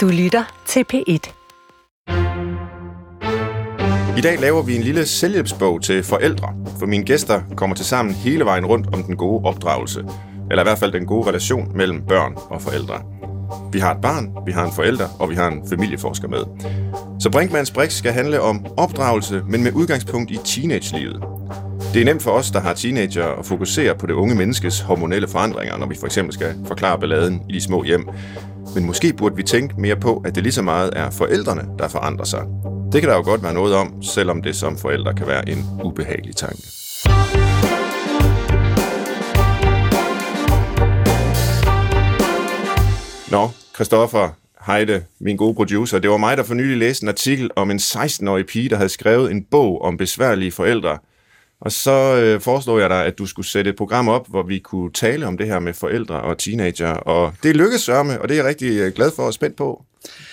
Du lytter til P1. I dag laver vi en lille selvhjælpsbog til forældre, for mine gæster kommer til sammen hele vejen rundt om den gode opdragelse, eller i hvert fald den gode relation mellem børn og forældre. Vi har et barn, vi har en forælder, og vi har en familieforsker med. Så Brinkmanns Brix skal handle om opdragelse, men med udgangspunkt i teenagelivet. Det er nemt for os, der har teenager, at fokusere på det unge menneskes hormonelle forandringer, når vi for eksempel skal forklare balladen i de små hjem. Men måske burde vi tænke mere på, at det lige så meget er forældrene, der forandrer sig. Det kan der jo godt være noget om, selvom det som forældre kan være en ubehagelig tanke. Nå, Christoffer Heide, min gode producer. Det var mig, der for nylig læste en artikel om en 16-årig pige, der havde skrevet en bog om besværlige forældre. Og så øh, foreslog jeg dig, at du skulle sætte et program op, hvor vi kunne tale om det her med forældre og teenager. Og det lykkedes sørme, og det er jeg rigtig øh, glad for og spændt på.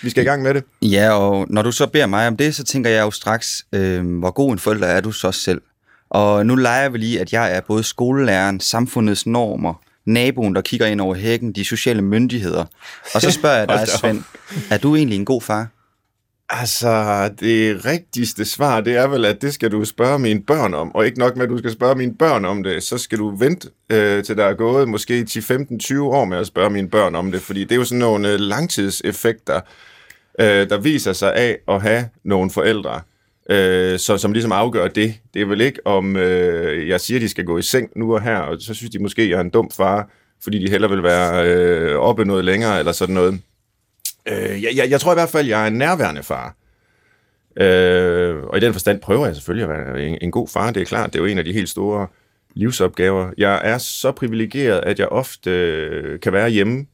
Vi skal i gang med det. Ja, og når du så beder mig om det, så tænker jeg jo straks, øh, hvor god en forælder er du så selv? Og nu leger vi lige, at jeg er både skolelæreren, samfundets normer, naboen, der kigger ind over hækken, de sociale myndigheder. Og så spørger jeg dig, Svend, er du egentlig en god far? Altså, det rigtigste svar, det er vel, at det skal du spørge mine børn om. Og ikke nok med, at du skal spørge mine børn om det, så skal du vente øh, til der er gået måske 10-15-20 år med at spørge mine børn om det. Fordi det er jo sådan nogle øh, langtidseffekter, øh, der viser sig af at have nogle forældre, øh, så, som ligesom afgør det. Det er vel ikke, om øh, jeg siger, at de skal gå i seng nu og her, og så synes de måske, at jeg er en dum far, fordi de heller vil være øh, oppe noget længere, eller sådan noget. Øh, jeg, jeg, jeg tror i hvert fald, jeg er en nærværende far. Øh, og i den forstand prøver jeg selvfølgelig at være en, en god far. Det er klart, det er jo en af de helt store livsopgaver. Jeg er så privilegeret, at jeg ofte øh, kan være hjemme,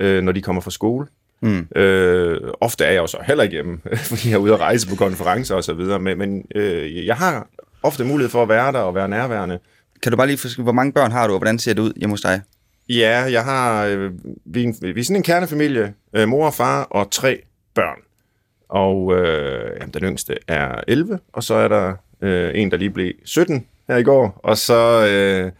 øh, når de kommer fra skole. Mm. Øh, ofte er jeg jo så heller ikke hjemme, fordi jeg er ude at rejse på konferencer og så videre, men, men øh, jeg har ofte mulighed for at være der og være nærværende. Kan du bare lige forske, hvor mange børn har du, og hvordan ser det ud hjemme hos dig? Ja, jeg har, øh, vi, er en, vi er sådan en kernefamilie, øh, mor og far og tre børn. Og øh, jamen, den yngste er 11, og så er der øh, en, der lige blev 17 her i går, og så øh,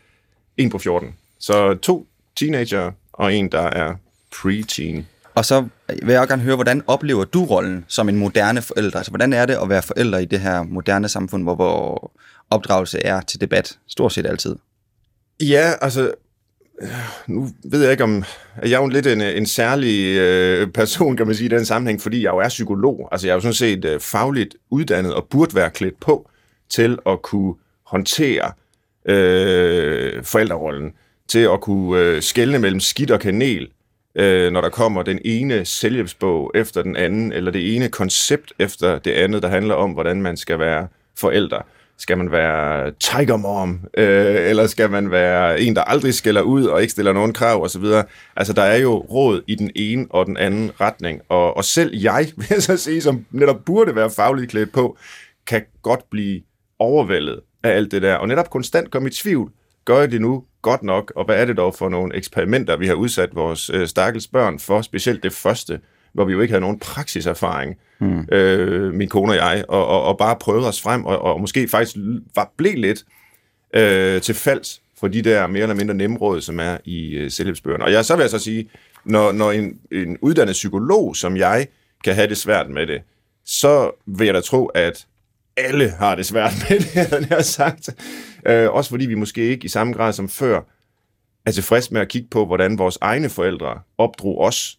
en på 14. Så to teenager og en, der er preteen. Og så vil jeg også gerne høre, hvordan oplever du rollen som en moderne forælder? Altså, hvordan er det at være forælder i det her moderne samfund, hvor, hvor opdragelse er til debat stort set altid? Ja, altså, nu ved jeg ikke om, at jeg er jo lidt en, en særlig øh, person, kan man sige, i den sammenhæng, fordi jeg jo er psykolog. Altså jeg er jo sådan set øh, fagligt uddannet og burde være klædt på til at kunne håndtere øh, forældrerollen, til at kunne øh, skelne mellem skidt og kanel, øh, når der kommer den ene selvhjælpsbog efter den anden, eller det ene koncept efter det andet, der handler om, hvordan man skal være forældre. Skal man være tiger mom, øh, eller skal man være en, der aldrig skælder ud og ikke stiller nogen krav osv.? Altså, der er jo råd i den ene og den anden retning, og, og selv jeg, vil jeg så sige, som netop burde være fagligt klædt på, kan godt blive overvældet af alt det der, og netop konstant komme i tvivl. Gør jeg det nu godt nok, og hvad er det dog for nogle eksperimenter, vi har udsat vores øh, stakkels børn for, specielt det første, hvor vi jo ikke havde nogen praksiserfaring, mm. øh, min kone og jeg, og, og, og bare prøvede os frem, og, og måske faktisk var, blev lidt øh, til falds for de der mere eller mindre nemme råd, som er i øh, selvhjælpsbøgerne. Og jeg, så vil jeg så sige, når, når en, en uddannet psykolog som jeg kan have det svært med det, så vil jeg da tro, at alle har det svært med det, havde jeg sagt. Øh, også fordi vi måske ikke i samme grad som før er tilfreds med at kigge på, hvordan vores egne forældre opdrog os,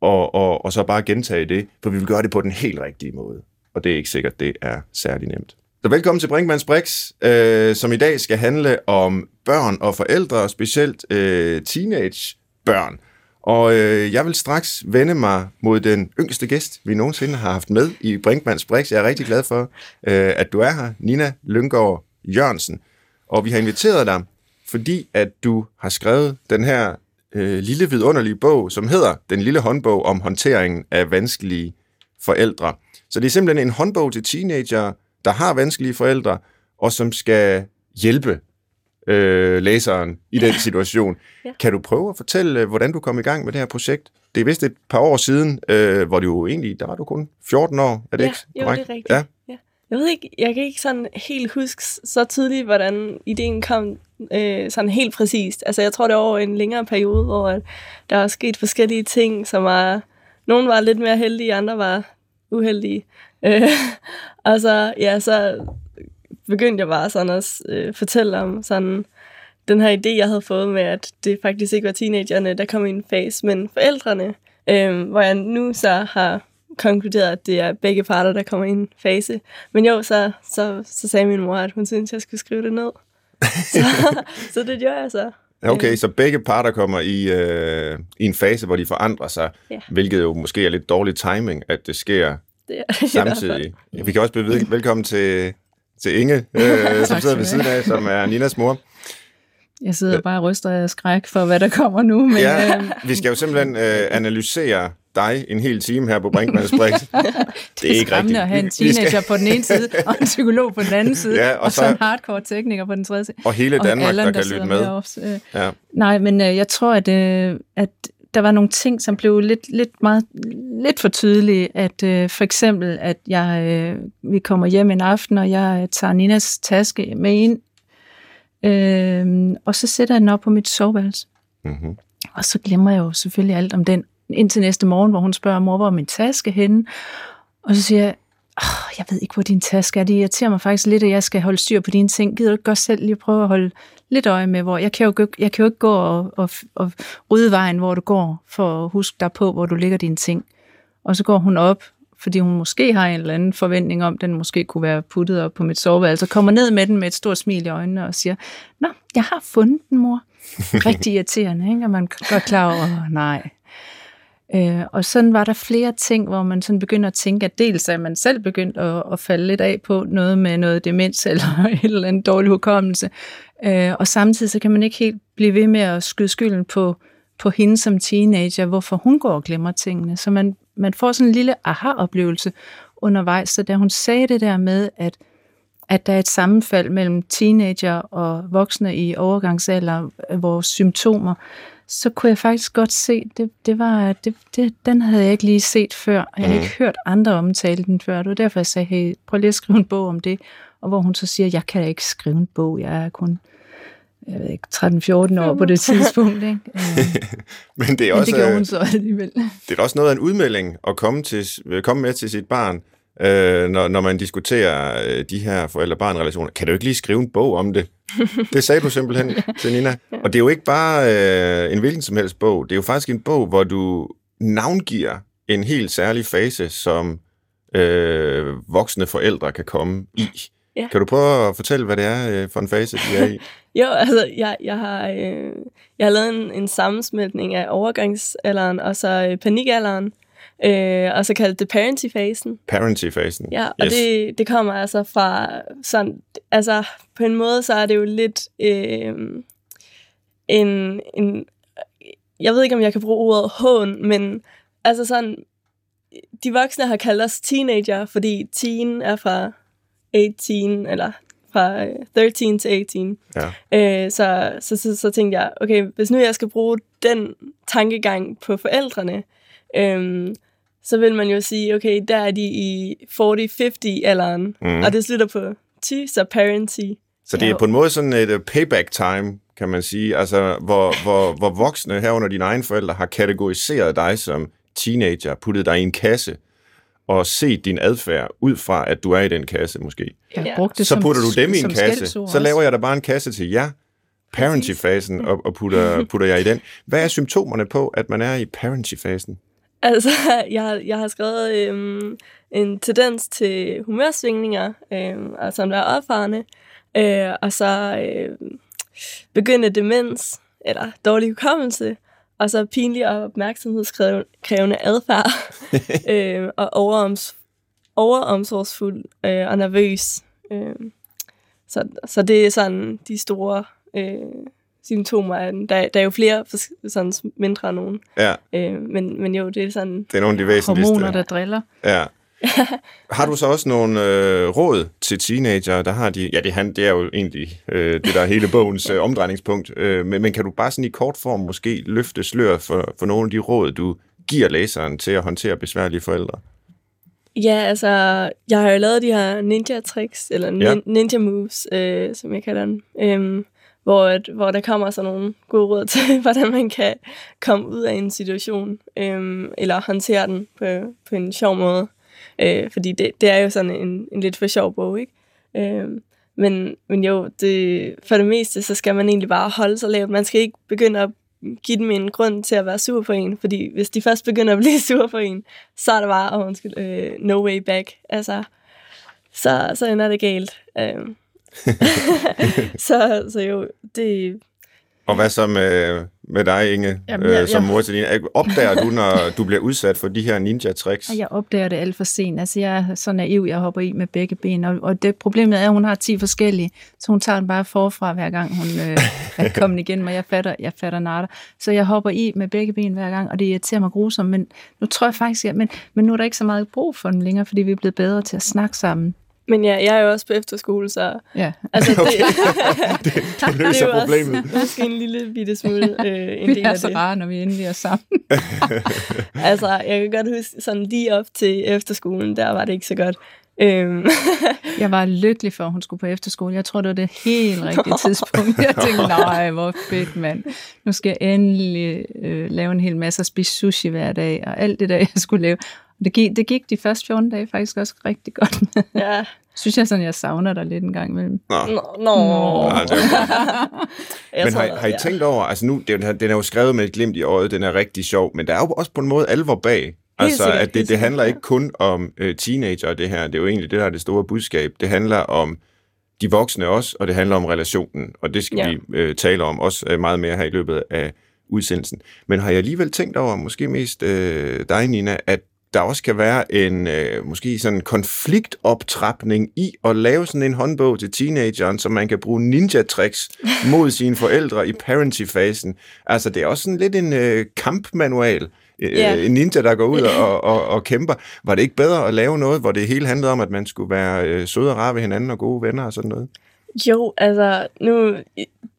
og, og, og så bare gentage det, for vi vil gøre det på den helt rigtige måde. Og det er ikke sikkert, det er særlig nemt. Så velkommen til Brinkmanns Brix, øh, som i dag skal handle om børn og forældre, specielt øh, teenagebørn. Og øh, jeg vil straks vende mig mod den yngste gæst, vi nogensinde har haft med i Brinkmanns Brix. Jeg er rigtig glad for, øh, at du er her, Nina Lyngård Jørgensen. Og vi har inviteret dig, fordi at du har skrevet den her øh, lille vidunderlige bog, som hedder Den lille håndbog om håndteringen af vanskelige forældre. Så det er simpelthen en håndbog til teenager, der har vanskelige forældre, og som skal hjælpe øh, læseren i den situation. ja. Kan du prøve at fortælle, øh, hvordan du kom i gang med det her projekt? Det er vist et par år siden, øh, hvor du jo egentlig, der var du kun 14 år, er det ja, ikke jo, korrekt? det er rigtigt. Ja. ja. Jeg ved ikke, jeg kan ikke sådan helt huske så tidligt, hvordan ideen kom øh, sådan helt præcist. Altså jeg tror, det er over en længere periode, hvor der er sket forskellige ting, som var... nogle var lidt mere heldige, andre var uheldige. Øh, og så, ja, så begyndte jeg bare sådan at øh, fortælle om sådan den her idé, jeg havde fået med, at det faktisk ikke var teenagerne, der kom i en fase, men forældrene. Øh, hvor jeg nu så har konkluderet, at det er begge parter, der kommer i en fase. Men jo, så, så, så sagde min mor, at hun syntes, jeg skulle skrive det ned så, så det gjorde jeg så. Okay, så begge parter kommer i, øh, i en fase, hvor de forandrer sig, Ja. hvilket jo måske er lidt dårlig timing, at det sker Det er, det samtidig. Vi kan også byde vel- velkommen til, til Inge, øh, som sidder ved siden af, som er Ninas mor. Jeg sidder bare og ryster af skræk for, hvad der kommer nu. Men, Ja, øh, vi skal jo simpelthen øh, analysere dig en hel time her på Brinkmanns Brix. Det det er skræmmende at have en vi skal- teenager på den ene side, og en psykolog på den anden side, Ja, og og, så- så en hardcore tekniker på den tredje side. Og hele Danmark, og Allan, der kan sidder lytte med. Også, øh. Ja. Nej, men øh, jeg tror, at, øh, at der var nogle ting, som blev lidt, lidt, meget, lidt for tydelige. At øh, for eksempel, at jeg, øh, vi kommer hjem en aften, og jeg øh, tager Ninas taske med ind, øh, og så sætter jeg den op på mit soveværelse. Mm-hmm. Og så glemmer jeg jo selvfølgelig alt om den indtil næste morgen, hvor hun spørger mor, hvor er min taske henne? Og så siger jeg, oh, jeg ved ikke, hvor din taske er. Det irriterer mig faktisk lidt, at jeg skal holde styr på dine ting. Gider du ikke godt selv lige prøve at holde lidt øje med, hvor... Jeg kan jo, ikke- jeg kan jo ikke gå og, og, og rydde vejen, hvor du går, for at huske dig på, hvor du ligger dine ting. Og så går hun op, fordi hun måske har en eller anden forventning om, den måske kunne være puttet op på mit soveværelse, og kommer ned med den med et stort smil i øjnene og siger, Nå, jeg har fundet den, mor. Rigtig irriterende, ikke? Og man godt klar over, nej. Øh, og sådan var der flere ting, hvor man sådan begynder at tænke, at dels er man selv begyndt at, at falde lidt af på noget med noget demens eller et eller andet dårlig hukommelse. Øh, og samtidig så kan man ikke helt blive ved med at skyde skylden på, på hende som teenager, hvorfor hun går og glemmer tingene. Så man, man får sådan en lille aha-oplevelse undervejs. Så da hun sagde det der med, at at der er et sammenfald mellem teenager og voksne i overgangsalder, hvor vores symptomer, så kunne jeg faktisk godt se, det, det var, det, det, den havde jeg ikke lige set før. Jeg havde Mhm. ikke hørt andre omtale den før. Det var derfor, jeg sagde, hey, prøv lige at skrive en bog om det. Og hvor hun så siger, jeg kan da ikke skrive en bog, jeg er kun jeg ved ikke, 13-14 år på det tidspunkt. Ikke? Øh, Men det er, Men også, det gjorde øh, hun så alligevel. det er også noget af en udmelding at komme, til, komme med til sit barn, øh, når, når man diskuterer øh, de her forældre-barn-relationer. Kan du ikke lige skrive en bog om det? Det sagde du simpelthen til Nina. Og det er jo ikke bare øh, en hvilken som helst bog. Det er jo faktisk en bog, hvor du navngiver en helt særlig fase, som øh, voksne forældre kan komme i. Ja. Kan du prøve at fortælle, hvad det er øh, for en fase, de er i? Jo, altså, jeg, jeg, har, øh, jeg har lavet en, en sammensmeltning af overgangsalderen og så øh, panikalderen, øh, og så kaldt det parenty-fasen. Parenty-fasen. Ja, og Yes. det, det kommer altså fra sådan, altså på en måde, så er det jo lidt øh, en, en, jeg ved ikke, om jeg kan bruge ordet hån, men altså sådan, de voksne har kaldt os teenager, fordi teen er fra 18, eller fra øh, 13 til 18. Ja. Øh, så, så, så, så tænkte jeg, okay, hvis nu jeg skal bruge den tankegang på forældrene, øhm, så vil man jo sige, okay, der er de i 40-50-alderen, Mhm. mm. og det slutter på ty, så parenty. Så det er på en måde sådan et uh, payback time, kan man sige, altså hvor, hvor, hvor voksne herunder dine egne forældre har kategoriseret dig som teenager, puttet dig i en kasse, og set din adfærd ud fra, at du er i den kasse måske. Ja. brugte det Så som, putter du dem i en kasse, så laver jeg da bare en kasse til jer, parenty-fasen, og, og putter, putter jeg i den. Hvad er symptomerne på, at man er i parenty-fasen? Altså, jeg, har- jeg har skrevet øhm, en tendens til humørsvingninger, øhm, og som der er opfarende, øh, og så øh, begyndende demens, eller dårlig hukommelse, og så pinlig og opmærksomhedskrævende adfærd, øh, og overoms, overomsorgsfuld øh, og nervøs. Øh, så, så det er sådan de store øh, symptomer af den. Der, der er jo flere sådan mindre nogen. Ja, Øh, men, men jo, det er sådan... det er nogle af de væsentligste. Hormoner, der driller. Ja. Har du så også nogle øh, råd til teenager, der har de... Ja, det, han, det er jo egentlig øh, det, der er hele bogens øh, omdrejningspunkt. Øh, men, men kan du bare sådan i kort form måske løfte slør for, for nogle af de råd, du giver læseren til at håndtere besværlige forældre? Ja, altså, jeg har jo lavet de her ninja tricks, eller nin- Ja. ninja moves, øh, som jeg kalder dem, øh, hvor, at, hvor der kommer sådan nogle gode råd til, hvordan man kan komme ud af en situation, øhm, eller håndtere den på, på en sjov måde. Øh, fordi det, det er jo sådan en, en lidt for sjov bog, ikke? Øh, men, men jo, det, for det meste, så skal man egentlig bare holde sig lavt. Man skal ikke begynde at give dem en grund til at være sur på en, fordi hvis de først begynder at blive sur på en, så er det bare, oh, undskyld, øh, no way back. Altså, så, så ender det galt. Øh. så, så jo, det, og hvad så med, med dig, Inge, Jamen, jeg, øh, som mor til din? Opdager du, når du bliver udsat for de her ninja-tricks? Jeg opdager det alt for sent. Altså, jeg er så naiv, jeg hopper i med begge ben. Og, og det problemet er, at hun har 10 forskellige, så hun tager den bare forfra, hver gang hun øh, er kommet igen, og jeg fatter, jeg fatter natter. Så jeg hopper i med begge ben hver gang, og det irriterer mig grusomt. Men nu tror jeg faktisk, at, men, men nu er der ikke så meget brug for den længere, fordi vi er blevet bedre til at snakke sammen. Men ja, jeg er jo også på efterskole, så... Ja. Altså, det, det, det løser det er problemet. Også, måske en lille bitte smule øh, en vi del er af så det. rare, når vi endelig er sammen. altså, jeg kan godt huske, sådan lige op til efterskolen, der var det ikke så godt. Øhm. jeg var lykkelig for, at hun skulle på efterskole. Jeg tror, det var det helt rigtige tidspunkt. Jeg tænkte, nej, hvor fedt, mand. Nu skal jeg endelig øh, lave en hel masse og spise sushi hver dag, og alt det der, jeg skulle lave. Det gik, det gik de første 14 dage faktisk også rigtig godt med. Ja. Synes jeg sådan, jeg savner dig lidt en gang imellem. Nå. Nå. Nå. Nå det Jeg men har, har I ja. tænkt over, altså nu, den, er- den er jo skrevet med et glimt i øjet, den er rigtig sjov, men der er jo også på en måde alvor bag. Altså, sikkert, at det, det handler ja. ikke kun om øh, teenager det her, det er jo egentlig det, der er det store budskab. Det handler om de voksne også, og det handler om relationen, og det skal Ja. vi øh, tale om også øh, meget mere her i løbet af udsendelsen. Men har jeg alligevel tænkt over, måske mest øh, dig, Nina, at der også kan være en øh, måske sådan konfliktoptrapning i at lave sådan en håndbog til teenageren, så man kan bruge ninja-tricks mod sine forældre i parenting-fasen. Altså, det er også sådan lidt en øh, kampmanual. Øh, Ja. En ninja, der går ud og, og, og kæmper. Var det ikke bedre at lave noget, hvor det hele handlede om, at man skulle være øh, søde og rare ved hinanden og gode venner og sådan noget? Jo, altså, nu,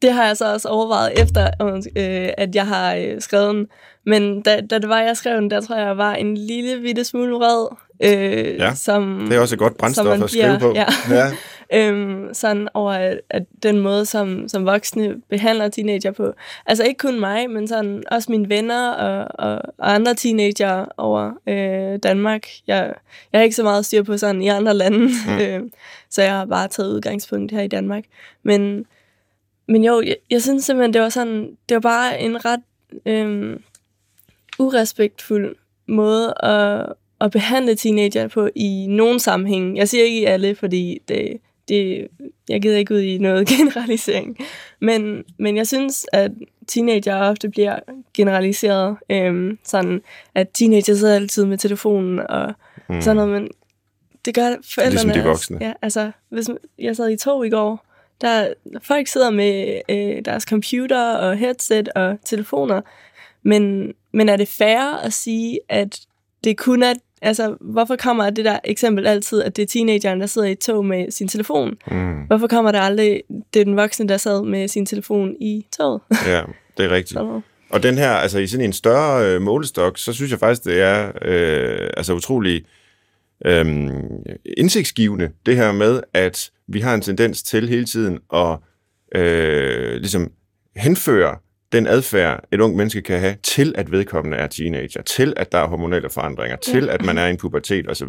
det har jeg så også overvejet efter, øh, at jeg har øh, skrevet den. Men da, da det var, jeg skrev den, der tror jeg, jeg var en lille bitte smule vred. Øh, Ja, som, Det er også et godt som brændstof at skrive på. Ja, ja. øhm, sådan over, at, at den måde, som, som voksne behandler teenager på. Altså ikke kun mig, men sådan også mine venner og, og, og andre teenager over øh, Danmark. Jeg, jeg har ikke så meget styr på sådan i andre lande, mm. øh, så jeg har bare taget udgangspunkt her i Danmark. Men, men jo, jeg, jeg synes simpelthen, det var sådan, det var bare en ret øh, urespektfuld måde at, at behandle teenager på i nogen sammenhæng. Jeg siger ikke i alle, fordi det, det, jeg gider ikke ud i noget generalisering. Men, men jeg synes, at teenager ofte bliver generaliseret. Øhm, sådan, at teenager sidder altid med telefonen og mm. sådan noget, men det gør forældrene Ligesom de voksne. Ja, altså, hvis jeg sad i tog i går, der folk sidder med øh, deres computer og headset og telefoner, men, men er det fair at sige, at det kun er, altså, hvorfor kommer det der eksempel altid, at det er teenageren, der sidder i et tog med sin telefon? Mm. Hvorfor kommer det aldrig, det er den voksne, der sad med sin telefon i toget? ja, det er rigtigt. Og den her, altså i sådan en større øh, målestok, så synes jeg faktisk, det er øh, altså utrolig øh, indsigtsgivende, det her med, at vi har en tendens til hele tiden at øh, ligesom henføre den adfærd, et ung menneske kan have, til at vedkommende er teenager, til at der er hormonelle forandringer, til at man er i en pubertet osv.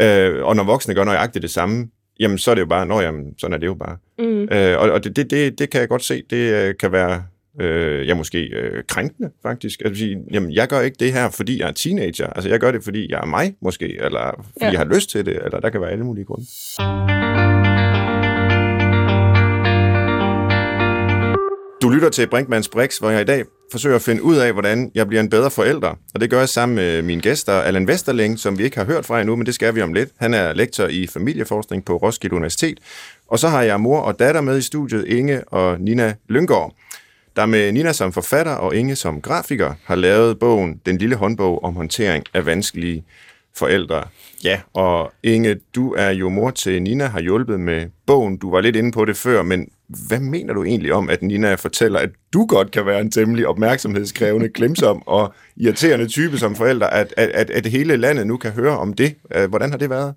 Øh, og når voksne gør nøjagtigt det samme, jamen så er det jo bare, nå jamen, sådan er det jo bare. Mm. Øh, og og det, det, det, det kan jeg godt se, det øh, kan være øh, ja, måske øh, krænkende faktisk. At sige, jamen, jeg gør ikke det her, fordi jeg er teenager. Altså, jeg gør det, fordi jeg er mig, måske, eller fordi Ja. ja. jeg har lyst til det, eller der kan være alle mulige grunde. Du lytter til Brinkmanns Brix, hvor jeg i dag forsøger at finde ud af, hvordan jeg bliver en bedre forælder. Og det gør jeg sammen med mine gæster, Allan Vesterling, som vi ikke har hørt fra endnu, men det skal vi om lidt. Han er lektor i familieforskning på Roskilde Universitet. Og så har jeg mor og datter med i studiet, Inge og Nina Lyngård, der med Nina som forfatter og Inge som grafiker har lavet bogen Den lille håndbog om håndtering af vanskelige forældre. Ja, og Inge, du er jo mor til Nina, har hjulpet med bogen. Du var lidt inde på det før, men hvad mener du egentlig om, at Nina fortæller, at du godt kan være en temmelig opmærksomhedskrævende, glemsom og irriterende type som forælder, at, at, at, at hele landet nu kan høre om det? Øh, hvordan har det været?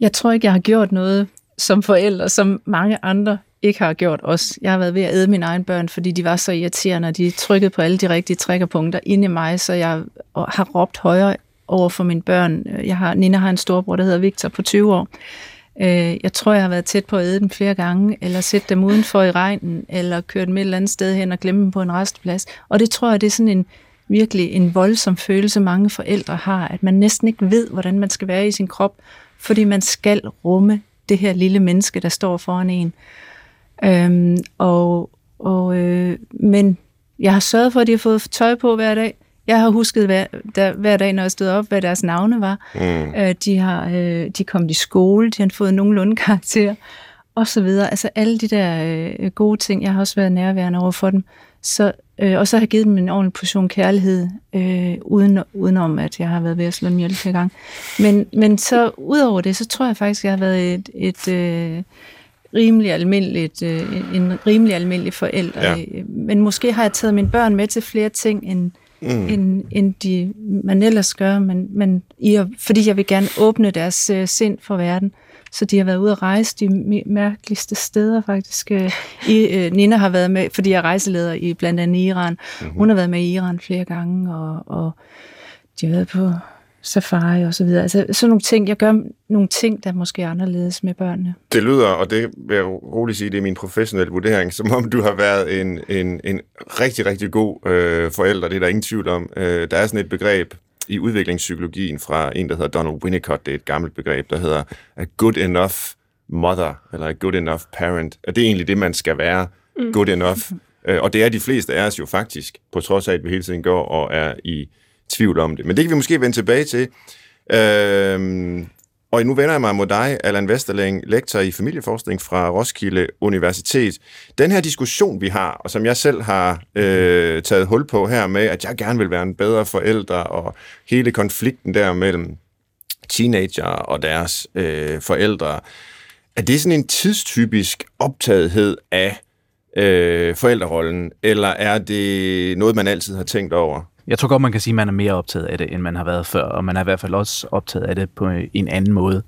Jeg tror ikke, jeg har gjort noget som forælder, som mange andre ikke har gjort også. Jeg har været ved at æde mine egne børn, fordi de var så irriterende, og de trykkede på alle de rigtige triggerpunkter inde i mig, så jeg har råbt højere over for mine børn. Jeg har, Nina har en storbror, der hedder Victor, på 20 år. Øh, jeg tror, jeg har været tæt på at æde dem flere gange, eller sætte dem udenfor i regnen, eller kørt dem et eller andet sted hen og glemme dem på en restplads. Og det tror jeg, det er sådan en virkelig en voldsom følelse, mange forældre har, at man næsten ikke ved, hvordan man skal være i sin krop, fordi man skal rumme det her lille menneske, der står foran en. Øhm, og, og, øh, men jeg har sørget for, at de har fået tøj på hver dag. Jeg har husket hver, der, hver dag, når jeg stod op, hvad deres navne var. Mm. Øh, de, har, øh, de kom i skole, de har fået nogenlunde karakter, og så videre. Altså alle de der øh, gode ting, jeg har også været nærværende over for dem. Så, øh, og så har jeg givet dem en ordentlig portion kærlighed, øh, uden, udenom at jeg har været ved at slå dem ihjel i gang. Men, men så udover det, så tror jeg faktisk, jeg har været et, et øh, rimelig almindeligt, øh, en rimelig almindelig forælder. Ja. Men måske har jeg taget mine børn med til flere ting, end, mm. end, end de, man ellers gør, men, men i, fordi jeg vil gerne åbne deres øh, sind for verden. Så de har været ude at rejse de mærkeligste steder faktisk. Øh, I, øh, Nina har været med, fordi jeg er rejseleder i blandt andet Iran. Mm-hmm. Hun har været med i Iran flere gange, og, og de har været på safari og så videre. Altså sådan nogle ting. Jeg gør nogle ting, der måske er anderledes med børnene. Det lyder, og det vil jeg roligt sige, det er min professionelle vurdering, som om du har været en, en, en rigtig, rigtig god øh, forælder. Det er der ingen tvivl om. Øh, der er sådan et begreb i udviklingspsykologien fra en, der hedder Donald Winnicott. Det er et gammelt begreb, der hedder a good enough mother, eller a good enough parent. Og det er egentlig det, man skal være. Mm. Good enough. Øh, og det er de fleste af os jo faktisk, på trods af, at vi hele tiden går og er i tvivl om det. Men det kan vi måske vende tilbage til. Øhm, og nu vender jeg mig mod dig, Allan Vesterling, lektor i familieforskning fra Roskilde Universitet. Den her diskussion, vi har, og som jeg selv har øh, taget hul på her med, at jeg gerne vil være en bedre forælder, og hele konflikten der mellem teenager og deres øh, forældre, er det sådan en tidstypisk optagethed af øh, forældrerollen, eller er det noget, man altid har tænkt over? Jeg tror godt, man kan sige, at man er mere optaget af det, end man har været før, og man er i hvert fald også optaget af det på en anden måde.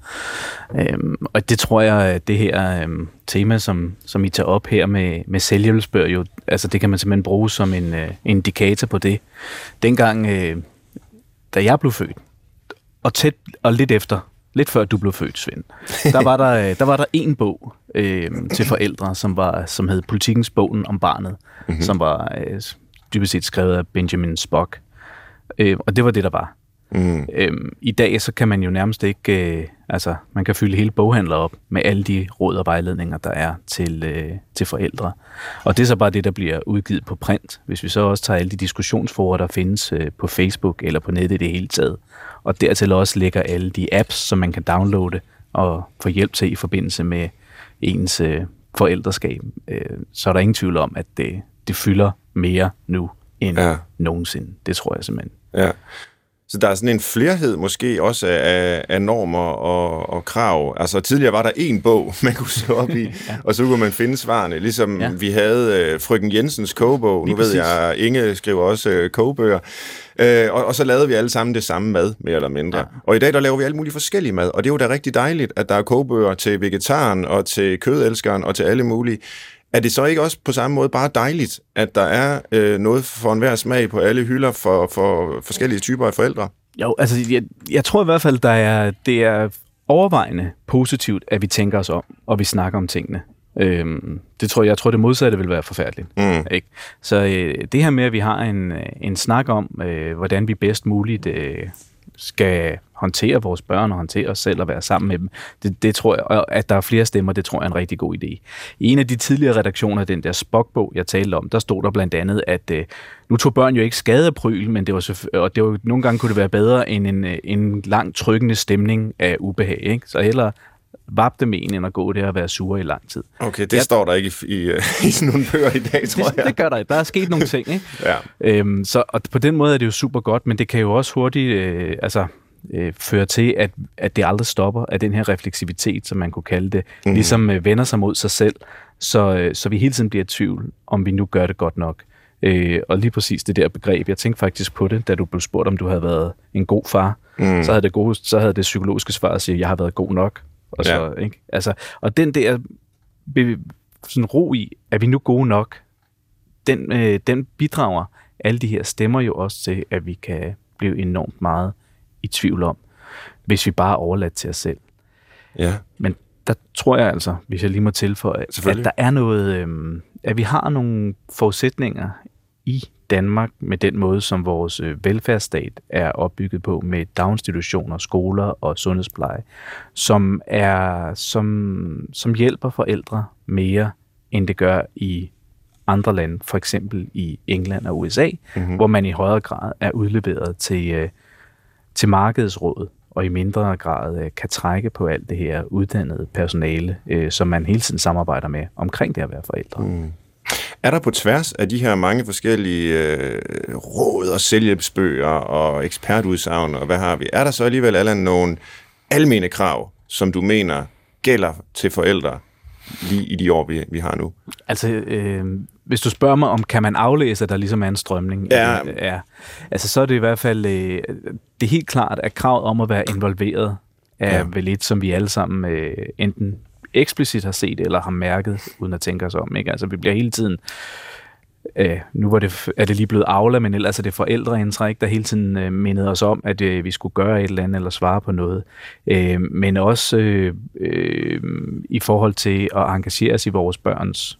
Øhm, og det tror jeg, at det her øhm, tema, som, som I tager op her med, med selvhjælpsbøger, jo, altså det kan man simpelthen bruge som en øh, indikator på det. Dengang, øh, da jeg blev født, og tæt og lidt efter, lidt før du blev født, Svend, der var der, øh, der, var der en bog øh, til forældre, som, var, som hed Politikens Bogen om barnet, mm-hmm. som var... Øh, dybest set skrevet af Benjamin Spock. Øh, og det var det, der var. Mm. Øhm, I dag så kan man jo nærmest ikke, øh, altså man kan fylde hele boghandler op med alle de råd og vejledninger, der er til, øh, til forældre. Og det er så bare det, der bliver udgivet på print. Hvis vi så også tager alle de diskussionsforer, der findes øh, på Facebook eller på nettet i det hele taget, og dertil også lægger alle de apps, som man kan downloade og få hjælp til i forbindelse med ens øh, forældreskab, øh, så er der ingen tvivl om, at det, det fylder mere nu end ja. nogensinde. Det tror jeg simpelthen. Ja. Så der er sådan en flerhed måske også af, af normer og, og krav. Altså tidligere var der en bog, man kunne slå op i, ja. og så kunne man finde svarene. Ligesom ja. vi havde uh, Frøken Jensens kogebog. Nu ved jeg, Inge skriver også uh, kogebøger. Uh, og, og så lavede vi alle sammen det samme mad, mere eller mindre. Ja. Og i dag der laver vi alle mulige forskellige mad, og det er jo da rigtig dejligt, at der er kogebøger til vegetaren og til kødelskeren og til alle mulige. Er det så ikke også på samme måde bare dejligt, at der er øh, noget for enhver smag på alle hylder for, for forskellige typer af forældre? Jo, altså jeg, jeg tror i hvert fald, der er, det er overvejende positivt, at vi tænker os om, og vi snakker om tingene. Øhm, det tror jeg, jeg tror det modsatte vil være forfærdeligt. Mm. Ikke? Så øh, det her med, at vi har en, en snak om, øh, hvordan vi bedst muligt øh, skal håndtere vores børn og håndtere os selv og være sammen med dem. Det, det tror jeg, og at der er flere stemmer, det tror jeg er en rigtig god idé. I en af de tidligere redaktioner af den der Spock-bog, jeg talte om, der stod der blandt andet, at øh, nu tog børn jo ikke skade af pryl, men det var, og det var, nogle gange kunne det være bedre end en, øh, en lang trykkende stemning af ubehag. Ikke? Så hellere vap dem en, end at gå der og være sure i lang tid. Okay, det jeg, står der ikke i, i, i sådan nogle bøger i dag, tror det, jeg. Det gør der. Der er sket nogle ting, ikke? ja. Øhm, så, og på den måde er det jo super godt, men det kan jo også hurtigt, øh, altså øh, fører til, at, at det aldrig stopper, at den her refleksivitet, som man kunne kalde det, mm. ligesom øh, vender sig mod sig selv, så, øh, så vi hele tiden bliver i tvivl, om vi nu gør det godt nok. Øh, og lige præcis det der begreb, jeg tænkte faktisk på det, da du blev spurgt, om du havde været en god far, mm. så, havde det gode, så havde det psykologiske svar at sige, at jeg har været god nok. Og, så, ja. ikke? Altså, og den der sådan ro i, er vi nu gode nok? Den, øh, den bidrager alle de her stemmer jo også til, at vi kan blive enormt meget i tvivl om, hvis vi bare er overladt til os selv. Ja. Men der tror jeg altså, hvis jeg lige må tilføje, at der er noget, øhm, at vi har nogle forudsætninger i Danmark med den måde, som vores øh, velfærdsstat er opbygget på med daginstitutioner, skoler og sundhedspleje, som er som, som hjælper forældre mere, end det gør i andre lande, for eksempel i England og USA, mm-hmm. hvor man i højere grad er udleveret til, øh, til markedsrådet, og i mindre grad øh, kan trække på alt det her uddannede personale, øh, som man hele tiden samarbejder med omkring det at være forældre. Mm. Er der på tværs af de her mange forskellige øh, råd og selvhjælpsbøger og ekspertudsagn og hvad har vi, er der så alligevel alle nogle almene krav, som du mener gælder til forældre lige i de år, vi, vi har nu? Altså, øh, hvis du spørger mig om, kan man aflæse, at der ligesom er en strømning? Ja. Øh, ja. Altså, så er det i hvert fald, øh, det er helt klart, at kravet om at være involveret er Ja. ja. vel et, som vi alle sammen øh, enten eksplicit har set eller har mærket, uden at tænke os om. Ikke? Altså, vi bliver hele tiden Øh, nu var det, er det lige blevet Aula, men ellers er det forældreindtræk, der hele tiden øh, mindede os om, at øh, vi skulle gøre et eller andet eller svare på noget. Øh, men også øh, øh, i forhold til at engagere os i vores børns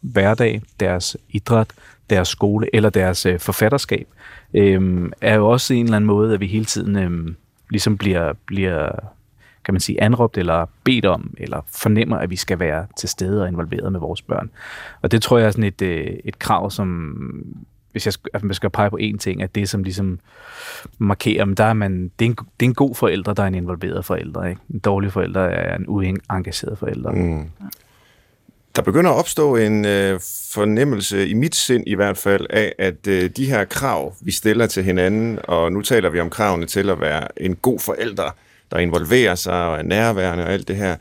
hverdag, deres idræt, deres skole eller deres øh, forfatterskab, øh, er jo også en eller anden måde, at vi hele tiden øh, ligesom bliver, bliver kan man sige, anråbt eller bedt om, eller fornemmer, at vi skal være til stede og involveret med vores børn. Og det tror jeg er sådan et, øh, et krav, som, hvis jeg skal, at man skal pege på én ting, at det, som ligesom markerer, men der er man, det, er en, det er en god forælder, der er en involveret forælder. Ikke? En dårlig forælder er en uengageret forælder. Mm. Der begynder at opstå en øh, fornemmelse, i mit sind i hvert fald, af, at øh, de her krav, vi stiller til hinanden, og nu taler vi om kravene til at være en god forælder, der involverer sig og er nærværende og alt det her,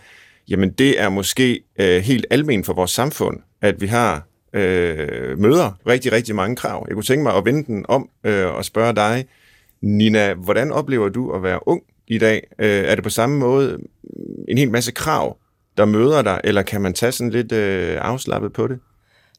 jamen det er måske øh, helt almen for vores samfund, at vi har øh, møder rigtig, rigtig mange krav. Jeg kunne tænke mig at vende den om øh, og spørge dig, Nina, hvordan oplever du at være ung i dag? Øh, er det på samme måde en hel masse krav, der møder dig, eller kan man tage sådan lidt øh, afslappet på det?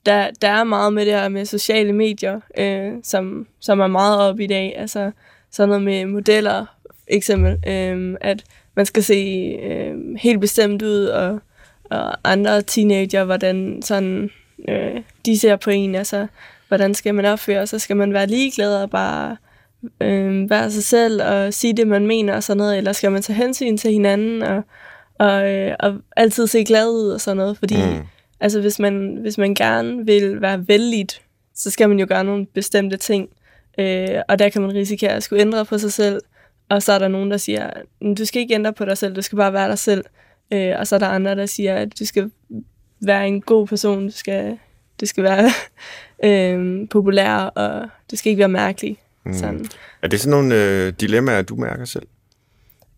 der, der er meget med det her med sociale medier, øh, som, som er meget op i dag. Altså sådan noget med modeller, eksempel, øh, at man skal se øh, helt bestemt ud, og, og andre teenager, hvordan sådan, øh, de ser på en, altså hvordan skal man opføre sig, skal man være ligeglad og bare øh, være sig selv og sige det, man mener og sådan noget, eller skal man tage hensyn til hinanden og, og, øh, og altid se glad ud og sådan noget, fordi mm. altså, hvis, man, hvis man gerne vil være vældigt, så skal man jo gøre nogle bestemte ting, øh, og der kan man risikere at skulle ændre på sig selv, og så er der nogen, der siger, "Mm, du skal ikke ændre på dig selv, du skal bare være dig selv, øh, og så er der andre, der siger, at du skal være en god person, du skal, du skal være øh, populær, og du skal ikke være mærkelig. Mm. Sådan. Er det sådan nogle øh, dilemmaer, du mærker selv?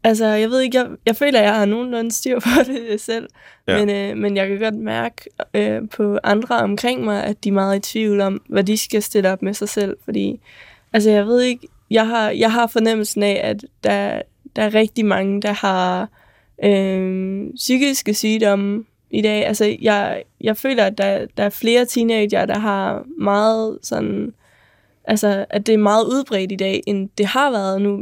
Altså, jeg ved ikke, jeg, jeg føler, at jeg har nogenlunde styr på det selv, Ja. men, øh, men jeg kan godt mærke øh, på andre omkring mig, at de er meget i tvivl om, hvad de skal stille op med sig selv, fordi, altså, jeg ved ikke, jeg har, jeg har fornemmelsen af, at der, der er rigtig mange, der har øh, psykiske sygdomme i dag. Altså, jeg, jeg føler, at der, der er flere teenager, der har meget sådan, altså, at det er meget udbredt i dag, end det har været nu.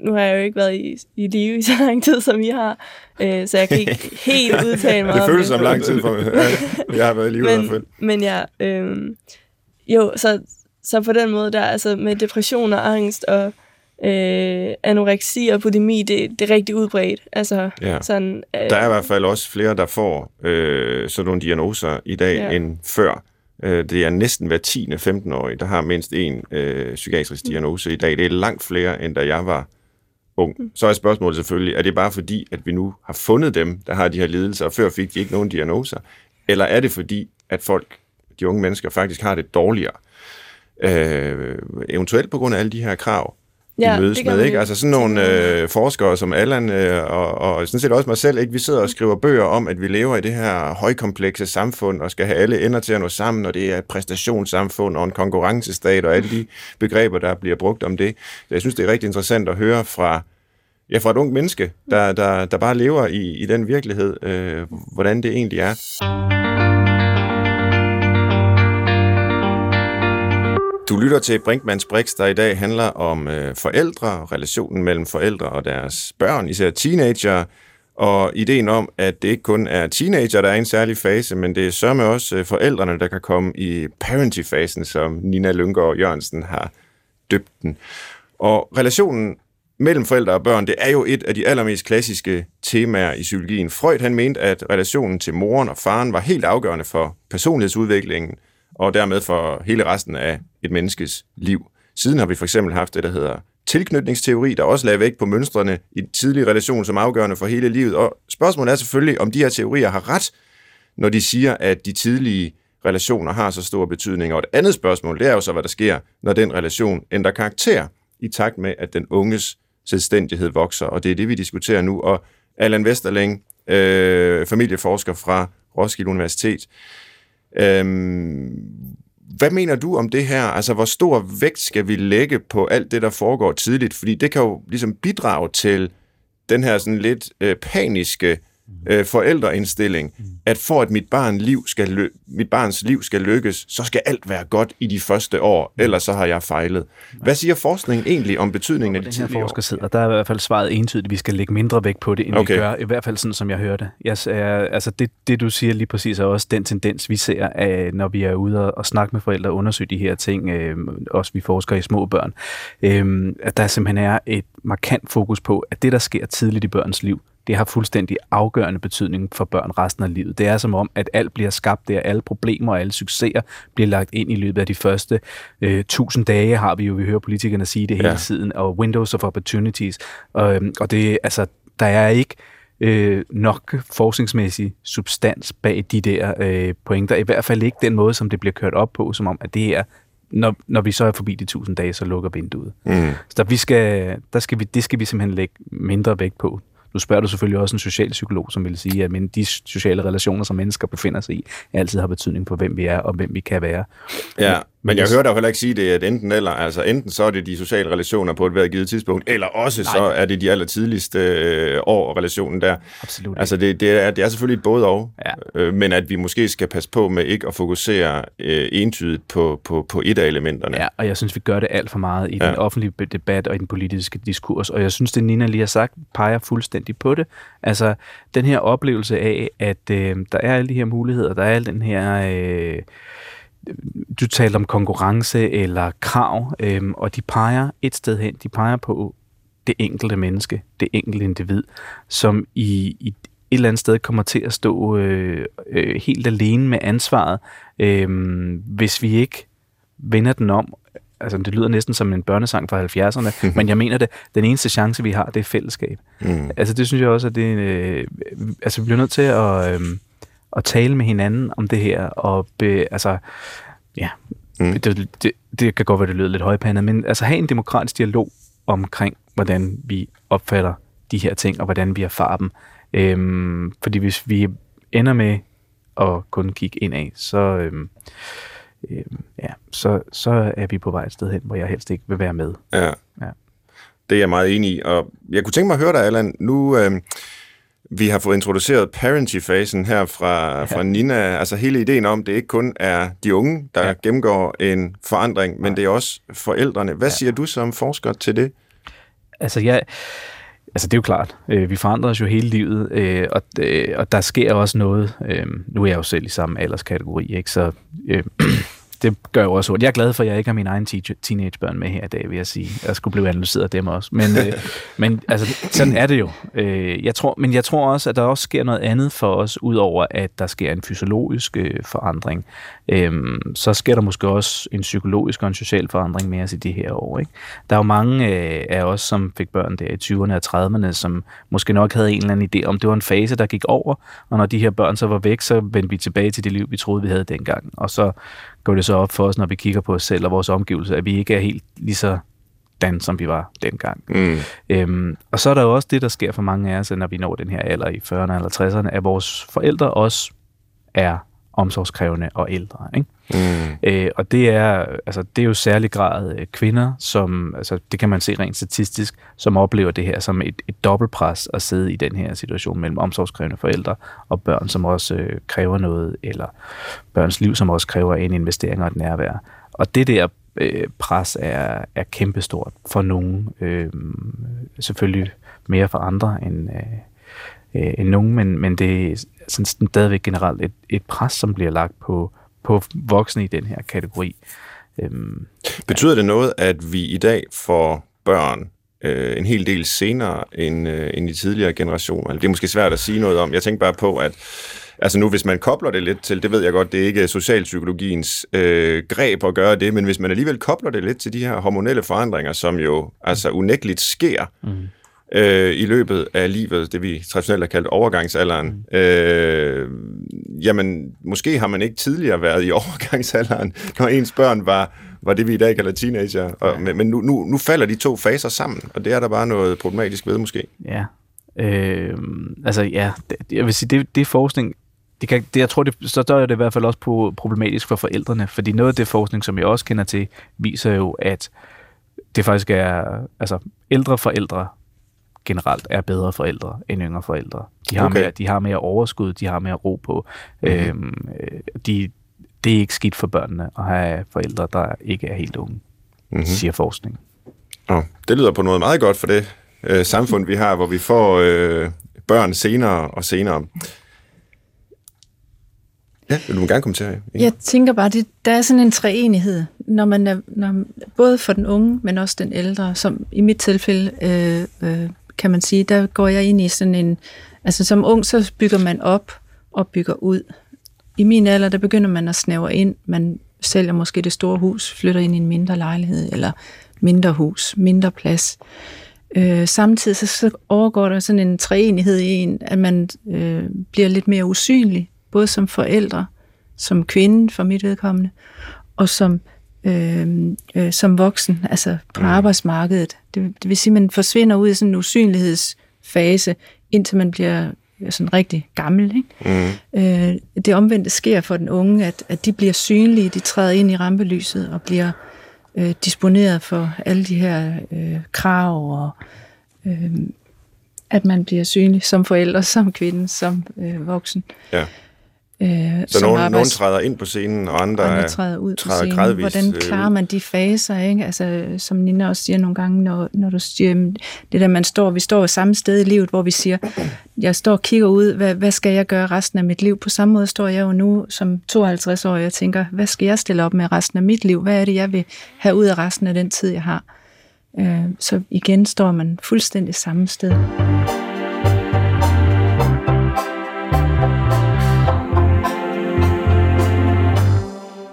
Nu har jeg jo ikke været i, i live i så lang tid, som I har, øh, så jeg kan ikke helt udtale mig Det føles som lang tid for. Ja, jeg har været i live i hvert fald. men, men ja, øh, jo, så, så på den måde der, altså med depression og angst og øh, anoreksi og bulimi, det, det er rigtig udbredt. Altså, Ja. sådan, øh, Der er i hvert fald også flere, der får øh, sådan nogle diagnoser i dag Ja. end før. Øh, det er næsten hver 10. 15-årig, der har mindst en øh, psykiatrisk diagnose i dag. Det er langt flere, end da jeg var ung. Så er spørgsmålet selvfølgelig, er det bare fordi, at vi nu har fundet dem, der har de her lidelser, og før fik de ikke nogen diagnoser? Eller er det fordi, at folk, de unge mennesker, faktisk har det dårligere? Øh, eventuelt på grund af alle de her krav, Ja, de mødes med, ikke? Altså sådan nogle øh, forskere som Allan øh, og, og sådan set også mig selv, ikke? Vi sidder og skriver bøger om, at vi lever i det her højkomplekse samfund og skal have alle ender til at nå sammen, og det er et præstationssamfund og en konkurrencestat og alle de begreber, der bliver brugt om det. Så jeg synes, det er rigtig interessant at høre fra ja, fra et ung menneske, der, der, der bare lever i, i den virkelighed, øh, hvordan det egentlig er. Du lytter til Brinkmanns Brix, der i dag handler om øh, forældre, relationen mellem forældre og deres børn, især teenager, og ideen om, at det ikke kun er teenager, der er i en særlig fase, men det er sørme også øh, forældrene, der kan komme i parenting-fasen, som Nina Lyngård Jørgensen har døbt den. Og relationen mellem forældre og børn, det er jo et af de allermest klassiske temaer i psykologien. Freud han mente, at relationen til moren og faren var helt afgørende for personlighedsudviklingen, og dermed for hele resten af et menneskes liv. Siden har vi for eksempel haft det, der hedder tilknytningsteori, der også lagde vægt på mønstrene i tidlig relation som afgørende for hele livet. Og spørgsmålet er selvfølgelig, om de her teorier har ret, når de siger, at de tidlige relationer har så stor betydning. Og et andet spørgsmål, det er jo så, hvad der sker, når den relation ændrer karakter, i takt med, at den unges selvstændighed vokser. Og det er det, vi diskuterer nu. Og Allan Vesterling, øh, familieforsker fra Roskilde Universitet, øh, hvad mener du om det her? Altså, hvor stor vægt skal vi lægge på alt det, der foregår tidligt? Fordi det kan jo ligesom bidrage til den her sådan lidt øh, paniske øh, forældreindstilling, mm. at for at mit, barn liv skal lø- mit barns liv skal lykkes, så skal alt være godt i de første år, mm. ellers så har jeg fejlet. Hvad siger forskningen egentlig om betydningen af de den her tidlige forsker år? sidder, der er i hvert fald svaret entydigt, at vi skal lægge mindre vægt på det, end Okay. vi gør, i hvert fald sådan, som jeg hørte. Jeg, altså det, det, du siger lige præcis, er også den tendens, vi ser, af, når vi er ude og, og snakke med forældre og undersøge de her ting, øh, også vi forsker i små børn, øh, at der simpelthen er et markant fokus på, at det, der sker tidligt i børns liv, det har fuldstændig afgørende betydning for børn resten af livet. Det er som om, at alt bliver skabt der, alle problemer og alle succeser bliver lagt ind i løbet af de første øh, tusind dage, har vi jo, vi hører politikerne sige det hele Ja. tiden, og windows of opportunities. Og, øhm, og det, altså, der er ikke øh, nok forskningsmæssig substans bag de der øh, pointer. I hvert fald ikke den måde, som det bliver kørt op på, som om, at det er, når, når vi så er forbi de tusind dage, så lukker vinduet. Mm. Så der, vi skal, der skal vi, det skal vi simpelthen lægge mindre vægt på. Nu spørger du selvfølgelig også en socialpsykolog, som vil sige, at men de sociale relationer, som mennesker befinder sig i, altid har betydning på, hvem vi er og hvem vi kan være. Ja, men jeg hører dig heller ikke sige det, at enten eller, altså enten så er det de sociale relationer på et hvert givet tidspunkt, eller også Nej. så er det de allertidligste øh, år relationen der. Absolut. Altså det, det, er, det er selvfølgelig et både og, Ja. øh, men at vi måske skal passe på med ikke at fokusere øh, entydigt på, på, på et af elementerne. Ja, og jeg synes, vi gør det alt for meget i Ja. den offentlige debat og i den politiske diskurs. Og jeg synes, det Nina lige har sagt, peger fuldstændig på det. Altså, den her oplevelse af, at øh, der er alle de her muligheder, der er al den her... Øh, du talte om konkurrence eller krav, øh, og de peger et sted hen. De peger på det enkelte menneske, det enkelte individ, som i, i et eller andet sted kommer til at stå øh, øh, helt alene med ansvaret, øh, hvis vi ikke vender den om. Altså, det lyder næsten som en børnesang fra 70'erne, men jeg mener det, den eneste chance, vi har, det er fællesskab. Mm. Altså, det synes jeg også, at det, øh, altså, vi bliver nødt til at, øh, at tale med hinanden om det her, og be, altså, ja, Mm. det, det, det kan godt være, det lyder lidt højpandet, men altså have en demokratisk dialog omkring, hvordan vi opfatter de her ting, og hvordan vi erfarer dem. Øhm, fordi hvis vi ender med at kun kigge indad, så, øhm, øhm, ja, så, så er vi på vej et sted hen, hvor jeg helst ikke vil være med. Ja. Ja. Det er jeg meget enig i. Og jeg kunne tænke mig at høre dig, Allan. Nu, øh, vi har fået introduceret parenting-fasen her fra, fra Nina. Altså hele ideen om, det ikke kun er de unge, der ja. Ja. gennemgår en forandring, men det er også forældrene. Hvad ja. siger du som forsker til det? Altså, jeg, altså det er jo klart, øh, vi forandrer os jo hele livet, øh, og, øh, og der sker også noget. Øh, nu er jeg jo selv i samme alderskategori, ikke? så øh, det gør jo også ondt. Jeg er glad for, at jeg ikke har mine egne teenagebørn med her i dag, vil jeg sige. Jeg skulle blive analyseret af dem også. Men, øh, men altså, sådan er det jo. Øh, jeg tror, men jeg tror også, at der også sker noget andet for os, udover at der sker en fysiologisk øh, forandring. Øh, så sker der måske også en psykologisk og en social forandring med os i de her år. Ikke? Der er jo mange øh, af os, som fik børn der i 20'erne og 30'erne, som måske nok havde en eller anden idé om, det var en fase, der gik over, og når de her børn så var væk, så vendte vi tilbage til det liv, vi troede, vi havde dengang. Og så går det så op for os, når vi kigger på os selv og vores omgivelser, at vi ikke er helt lige så dan, som vi var dengang. Mm. Øhm, og så er der jo også det, der sker for mange af os, når vi når den her alder i 40'erne eller 60'erne, at vores forældre også er omsorgskrævende og ældre. Ikke? Mm. Øh, og det er, altså, det er jo særlig grad øh, kvinder, som, altså, det kan man se rent statistisk, som oplever det her som et, et dobbeltpres at sidde i den her situation mellem omsorgskrævende forældre og børn, som også øh, kræver noget, eller børns liv, som også kræver en investering og et nærvær. Og det der øh, pres er, er kæmpestort for nogen. Øh, selvfølgelig mere for andre end, øh, øh, end nogen, men, men det sådan stadigvæk generelt et, et pres, som bliver lagt på, på voksne i den her kategori. Øhm, Betyder det noget, at vi i dag får børn øh, en hel del senere end, øh, end i tidligere generationer? Det er måske svært at sige noget om. Jeg tænker bare på, at altså nu hvis man kobler det lidt til, det ved jeg godt, det er ikke socialpsykologiens øh, greb at gøre det, men hvis man alligevel kobler det lidt til de her hormonelle forandringer, som jo altså unægteligt sker, mm øh, i løbet af livet, det vi traditionelt har kaldt overgangsalderen. Mm. Øh, jamen, måske har man ikke tidligere været i overgangsalderen, når ens børn var, var det, vi i dag kalder teenager. Og, men men nu, nu, nu falder de to faser sammen, og det er der bare noget problematisk ved, måske. Ja. Øh, altså, ja, det, jeg vil sige, det, det er forskning, det kan, det, jeg tror, det, så er det i hvert fald også på, problematisk for forældrene, fordi noget af det forskning, som jeg også kender til, viser jo, at det faktisk er altså, ældre forældre, generelt er bedre forældre end yngre forældre. De har, Okay. mere, de har mere overskud, de har mere ro på. Mhm. Mm-hmm. Øhm, øh, de, det er ikke skidt for børnene at have forældre, der ikke er helt unge, Mhm. mm-hmm. siger forskning. Oh, det lyder på noget meget godt for det øh, samfund, vi har, hvor vi får øh, børn senere og senere. Ja, vil du gerne kommentere? Inge? Jeg tænker bare, det, der er sådan en treenighed, når man er, når, både for den unge, men også den ældre, som i mit tilfælde, øh, øh, kan man sige, der går jeg ind i sådan en, altså som ung, så bygger man op og bygger ud. I min alder, der begynder man at snævre ind, man sælger måske det store hus, flytter ind i en mindre lejlighed, eller mindre hus, mindre plads. Øh, samtidig så, så overgår der sådan en treenighed i en, at man øh, bliver lidt mere usynlig, både som forældre, som kvinde for mit vedkommende, og som, øh, øh, som voksen, altså på mm. arbejdsmarkedet. Det, det vil sige, at man forsvinder ud i sådan en usynlighedsfase, indtil man bliver sådan rigtig gammel. Ikke? Mm. Øh, det omvendte sker for den unge, at, at de bliver synlige, de træder ind i rampelyset og bliver øh, disponeret for alle de her øh, krav, og øh, at man bliver synlig som forælder, som kvinde, som øh, voksen. Ja. Øh, Så nogen, nogen træder ind på scenen, og andre, andre er- træder ud på træder scenen. gradvist, Hvordan øh, klarer man de faser, ikke? Altså, som Nina også siger nogle gange, når, når du siger, jamen, det der, man står, vi står samme sted i livet, hvor vi siger, jeg står og kigger ud, hvad, hvad skal jeg gøre resten af mit liv? På samme måde står jeg jo nu som 52 år, og tænker, hvad skal jeg stille op med resten af mit liv? Hvad er det, jeg vil have ud af resten af den tid, jeg har? Øh, så igen står man fuldstændig samme sted.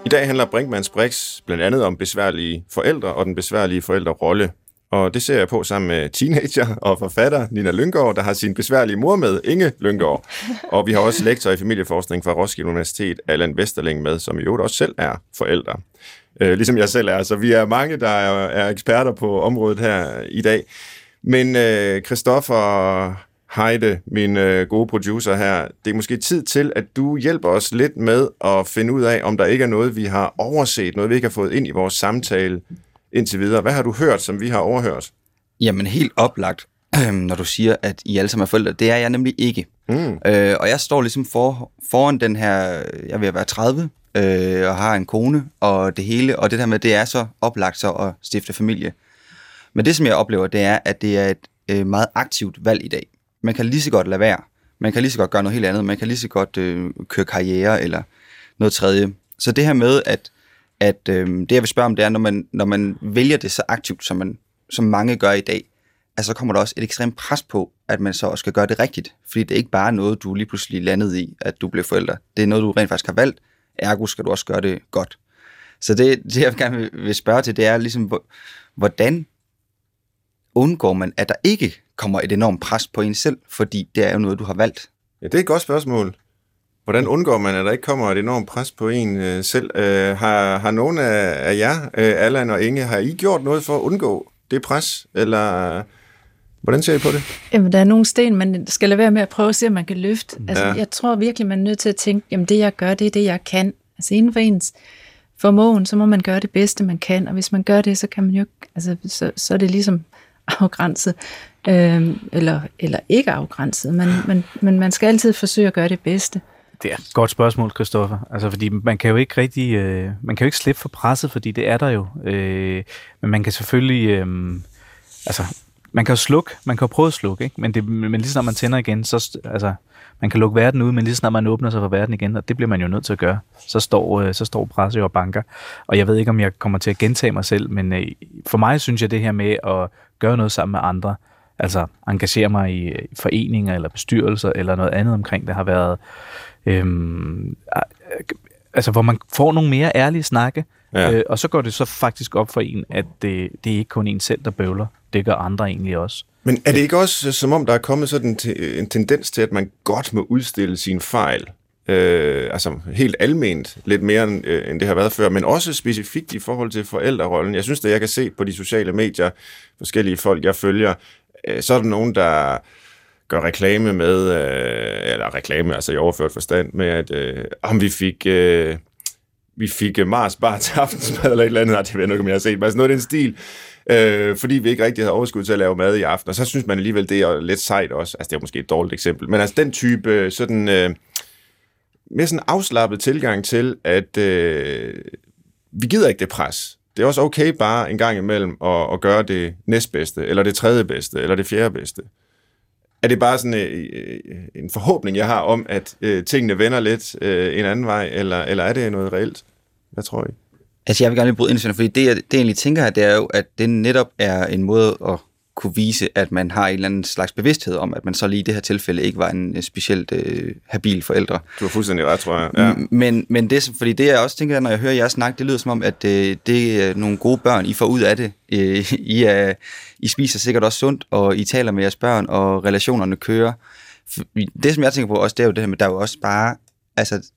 I dag handler Brinkmanns Brix blandt andet om besværlige forældre og den besværlige forældrerolle. Og det ser jeg på sammen med teenager og forfatter Nina Lyngård, der har sin besværlige mor med, Inge Lyngård. Og vi har også lektor i familieforskning fra Roskilde Universitet, Allan Vesterling med, som i øvrigt også selv er forældre. Øh, ligesom jeg selv er. Så vi er mange, der er, er eksperter på området her i dag. Men øh, Christoffer Heide, min øh, gode producer her, det er måske tid til, at du hjælper os lidt med at finde ud af, om der ikke er noget, vi har overset, noget, vi ikke har fået ind i vores samtale indtil videre. Hvad har du hørt, som vi har overhørt? Jamen helt oplagt, når du siger, at I alle sammen er forældre. Det er jeg nemlig ikke. Mm. Øh, og jeg står ligesom for, foran den her, jeg vil være 30, øh, og har en kone og det hele, og det der med, det er så oplagt så at stifte familie. Men det, som jeg oplever, det er, at det er et øh, meget aktivt valg i dag. Man kan lige så godt lade være. Man kan lige så godt gøre noget helt andet. Man kan lige så godt øh, køre karriere eller noget tredje. Så det her med, at, at øh, det jeg vil spørge om, det er, når man, når man vælger det så aktivt, som, man, som mange gør i dag, altså, så kommer der også et ekstremt pres på, at man så også skal gøre det rigtigt. Fordi det er ikke bare noget, du lige pludselig landede i, at du blev forælder. Det er noget, du rent faktisk har valgt. Ergo skal du også gøre det godt. Så det, det jeg gerne vil, spørge til, det er ligesom, hvordan undgår man, at der ikke kommer et enormt pres på en selv, fordi det er jo noget, du har valgt. Ja, det er et godt spørgsmål. Hvordan undgår man, at der ikke kommer et enormt pres på en øh, selv? Øh, har, har nogen af, af jer, øh, Allan og Inge, har I gjort noget for at undgå det pres? Eller Hvordan ser I på det? Jamen, der er nogle sten, man skal lade være med at prøve at se, om man kan løfte. Altså, Ja. jeg tror virkelig, man er nødt til at tænke, jamen det, jeg gør, det er det, jeg kan. Altså inden for ens formåen, så må man gøre det bedste, man kan. Og hvis man gør det, så kan man jo ikke, altså, så, så er det ligesom afgrænset. øh, eller, eller ikke afgrænset, men, men, men man skal altid forsøge at gøre det bedste. Det er et godt spørgsmål, Christoffer. Altså, fordi man kan jo ikke rigtig, øh, man kan jo ikke slippe for presset, fordi det er der jo. Øh, men man kan selvfølgelig, øh, altså, man kan jo slukke, man kan jo prøve at slukke, ikke? Men, det, men lige snart man tænder igen, så, altså, man kan lukke verden ud, men lige snart man åbner sig for verden igen, og det bliver man jo nødt til at gøre, så står, øh, så står presset jo og banker. Og jeg ved ikke, om jeg kommer til at gentage mig selv, men øh, for mig synes jeg det her med at gøre noget sammen med andre, altså engagere mig i foreninger eller bestyrelser eller noget andet omkring det har været, øhm, øh, altså hvor man får nogle mere ærlige snakke, Ja. øh, og så går det så faktisk op for en, at det, det er ikke kun en selv, der bøvler, det gør andre egentlig også. Men er det ikke også som om, der er kommet sådan en tendens til, at man godt må udstille sine fejl? Øh, altså helt alment, lidt mere end, øh, end det har været før, men også specifikt i forhold til forældrerollen. Jeg synes, at jeg kan se på de sociale medier, forskellige folk, jeg følger, øh, så er der nogen, der gør reklame med, øh, eller reklame, altså i overført forstand, med at øh, om vi fik... Øh, vi fik øh, Mars bare til aftensmad eller et eller andet, Nej, det ved jeg ikke, om jeg har set, men altså noget af den stil, øh, fordi vi ikke rigtig havde overskud til at lave mad i aften, og så synes man alligevel, det er lidt sejt også, altså det er måske et dårligt eksempel, men altså den type øh, sådan, øh, mere sådan afslappet tilgang til, at øh, vi gider ikke det pres. Det er også okay bare en gang imellem at, at gøre det næstbedste, eller det tredje bedste, eller det fjerde bedste. Er det bare sådan øh, en forhåbning, jeg har om, at øh, tingene vender lidt øh, en anden vej, eller, eller er det noget reelt? Hvad tror I? Altså, jeg vil gerne lige bryde ind i fordi det, jeg, det, jeg egentlig tænker her, det er jo, at det netop er en måde at kunne vise, at man har en eller anden slags bevidsthed om, at man så lige i det her tilfælde ikke var en øh, specielt øh, habil forældre. Du har fuldstændig ret, tror jeg. Ja. Men, men det, fordi det jeg også tænker, når jeg hører jer snakke, det lyder som om, at øh, det er nogle gode børn, I får ud af det. Øh, I, er, I spiser sikkert også sundt, og I taler med jeres børn, og relationerne kører. Det, som jeg tænker på også, det er jo det her med, der er jo også bare altså,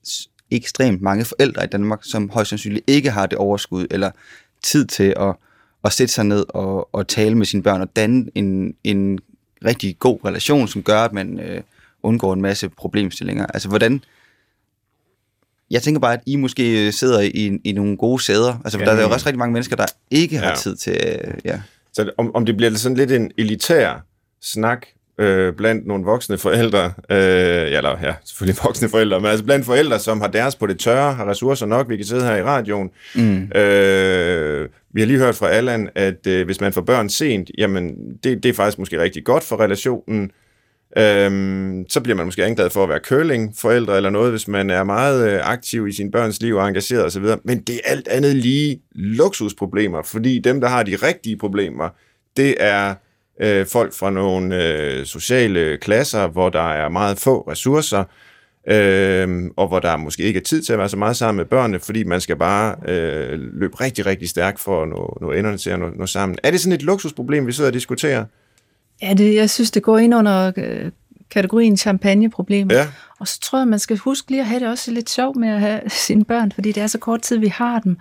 ekstremt mange forældre i Danmark, som højst sandsynligt ikke har det overskud, eller tid til at, at sætte sig ned og, og tale med sine børn, og danne en, en rigtig god relation, som gør, at man øh, undgår en masse problemstillinger. Altså, hvordan, jeg tænker bare, at I måske øh, sidder i, i nogle gode sæder. Altså, Ja. der er jo også rigtig mange mennesker, der ikke har Ja. tid til... Øh, ja. Så om, om det bliver sådan lidt en elitær snak øh, blandt nogle voksne forældre, øh, eller ja, selvfølgelig voksne forældre, men altså blandt forældre, som har deres på det tørre, har ressourcer nok, vi kan sidde her i radioen. Mm. Øh, vi har lige hørt fra Allan, at øh, hvis man får børn sent, jamen det, det er faktisk måske rigtig godt for relationen. Øhm, så bliver man måske anklaget for at være curling-forældre eller noget, hvis man er meget øh, aktiv i sin børns liv og engageret osv. Men det er alt andet lige luksusproblemer, fordi dem, der har de rigtige problemer, det er øh, folk fra nogle øh, sociale klasser, hvor der er meget få ressourcer, øh, og hvor der måske ikke er tid til at være så meget sammen med børnene, fordi man skal bare øh, løbe rigtig, rigtig stærkt for at nå, nå enderne til at nå, nå sammen. Er det sådan et luksusproblem, vi sidder og diskuterer? Ja, det, jeg synes, det går ind under øh, kategorien champagneproblemer. Ja. Og så tror jeg, man skal huske lige at have det også lidt sjovt med at have sine børn, fordi det er så kort tid, vi har dem.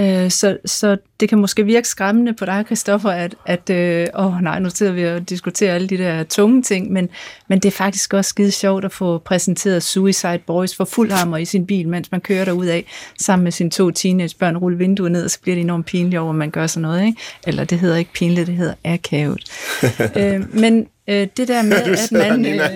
Øh, Så, så det kan måske virke skræmmende på dig, Christoffer, at, at øh, åh nej, nu sidder vi og diskuterer alle de der tunge ting, men, men det er faktisk også skide sjovt at få præsenteret Suicide Boys for fuld hammer i sin bil, mens man kører derud af sammen med sine to teenagebørn, rulle vinduet ned, og så bliver det enormt pinligt over, at man gør sådan noget. Ikke? Eller det hedder ikke pinligt, det hedder akavet. øh, men øh, det der med, at man... Nina,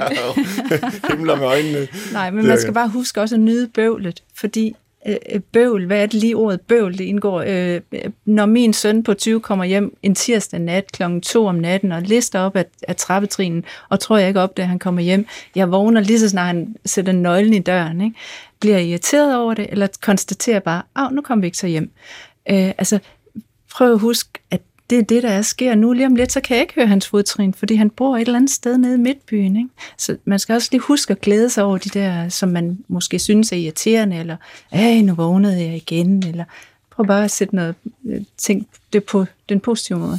Øh, himler med øjnene. Nej, men man skal bare huske også at nyde bøvlet, fordi Øh, øh, bøvl, hvad er det lige ordet bøvl, det indgår? Øh, øh når min søn på 20 kommer hjem en tirsdag nat klokken 2 om natten og lister op af, af trappetrinen, og tror jeg ikke op, da han kommer hjem. Jeg vågner lige så snart han sætter nøglen i døren. Ikke? Bliver jeg irriteret over det, eller konstaterer bare, at nu kommer vi ikke så hjem. Øh, altså, prøv at huske, at det er det, der er sker nu. Lige om lidt, så kan jeg ikke høre hans fodtrin, fordi han bor et eller andet sted nede i midtbyen. Ikke? Så man skal også lige huske at glæde sig over de der, som man måske synes er irriterende, eller, ej, nu vågnede jeg igen, eller prøv bare at sætte noget, øh, tænk det på den positive måde.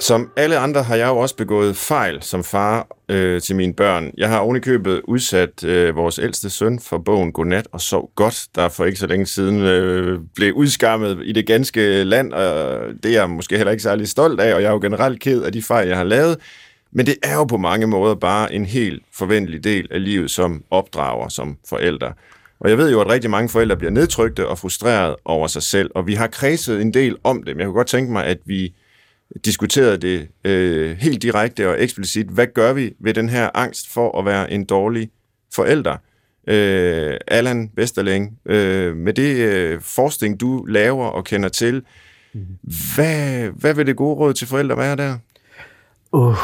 Som alle andre har jeg jo også begået fejl som far øh, til mine børn. Jeg har ovenikøbet udsat øh, vores ældste søn for bogen Godnat og sov godt, der for ikke så længe siden øh, blev udskammet i det ganske land, og det er jeg måske heller ikke særlig stolt af, og jeg er jo generelt ked af de fejl, jeg har lavet. Men det er jo på mange måder bare en helt forventelig del af livet som opdrager, som forældre. Og jeg ved jo, at rigtig mange forældre bliver nedtrykte og frustreret over sig selv, og vi har kredset en del om det, men jeg kunne godt tænke mig, at vi diskuterede det øh, helt direkte og eksplicit. Hvad gør vi ved den her angst for at være en dårlig forælder? Øh, Allan Vesterling, øh, med det øh, forskning, du laver og kender til, hvad, hvad vil det gode råd til forældre være der? Uh,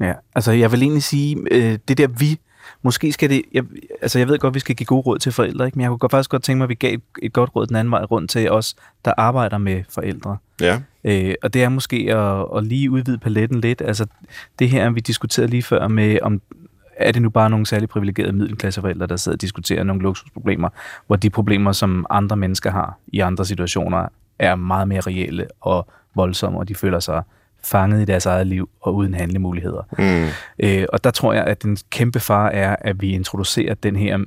ja, altså jeg vil egentlig sige, øh, det der vi, måske skal det, jeg, altså jeg ved godt, vi skal give gode råd til forældre, ikke? men jeg kunne godt, faktisk godt tænke mig, at vi gav et, godt råd den anden vej rundt til os, der arbejder med forældre. Ja. Øh, og det er måske at, at lige udvide paletten lidt. Altså det her, vi diskuterede lige før med, om er det nu bare nogle særligt privilegerede middelklasseforældre, der sidder og diskuterer nogle luksusproblemer, hvor de problemer, som andre mennesker har i andre situationer, er meget mere reelle og voldsomme, og de føler sig fanget i deres eget liv og uden handlemuligheder. Mm. Øh, og der tror jeg, at den kæmpe far er, at vi introducerer den her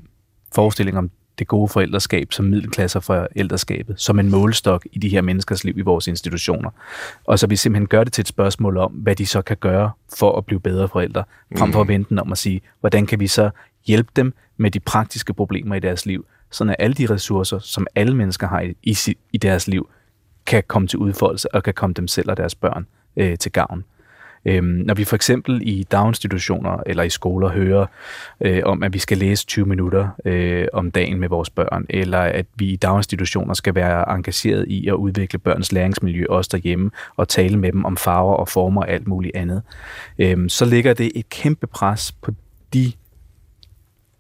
forestilling om det gode forældreskab som middelklasser for forældreskabet, som en målestok i de her menneskers liv i vores institutioner. Og så vi simpelthen gør det til et spørgsmål om, hvad de så kan gøre for at blive bedre forældre, frem for at vente om at sige, hvordan kan vi så hjælpe dem med de praktiske problemer i deres liv, sådan at alle de ressourcer, som alle mennesker har i, i, i deres liv, kan komme til udfoldelse og kan komme dem selv og deres børn øh, til gavn. Øhm, når vi for eksempel i daginstitutioner eller i skoler hører øh, om, at vi skal læse 20 minutter øh, om dagen med vores børn, eller at vi i daginstitutioner skal være engageret i at udvikle børns læringsmiljø også derhjemme, og tale med dem om farver og former og alt muligt andet, øh, så ligger det et kæmpe pres på de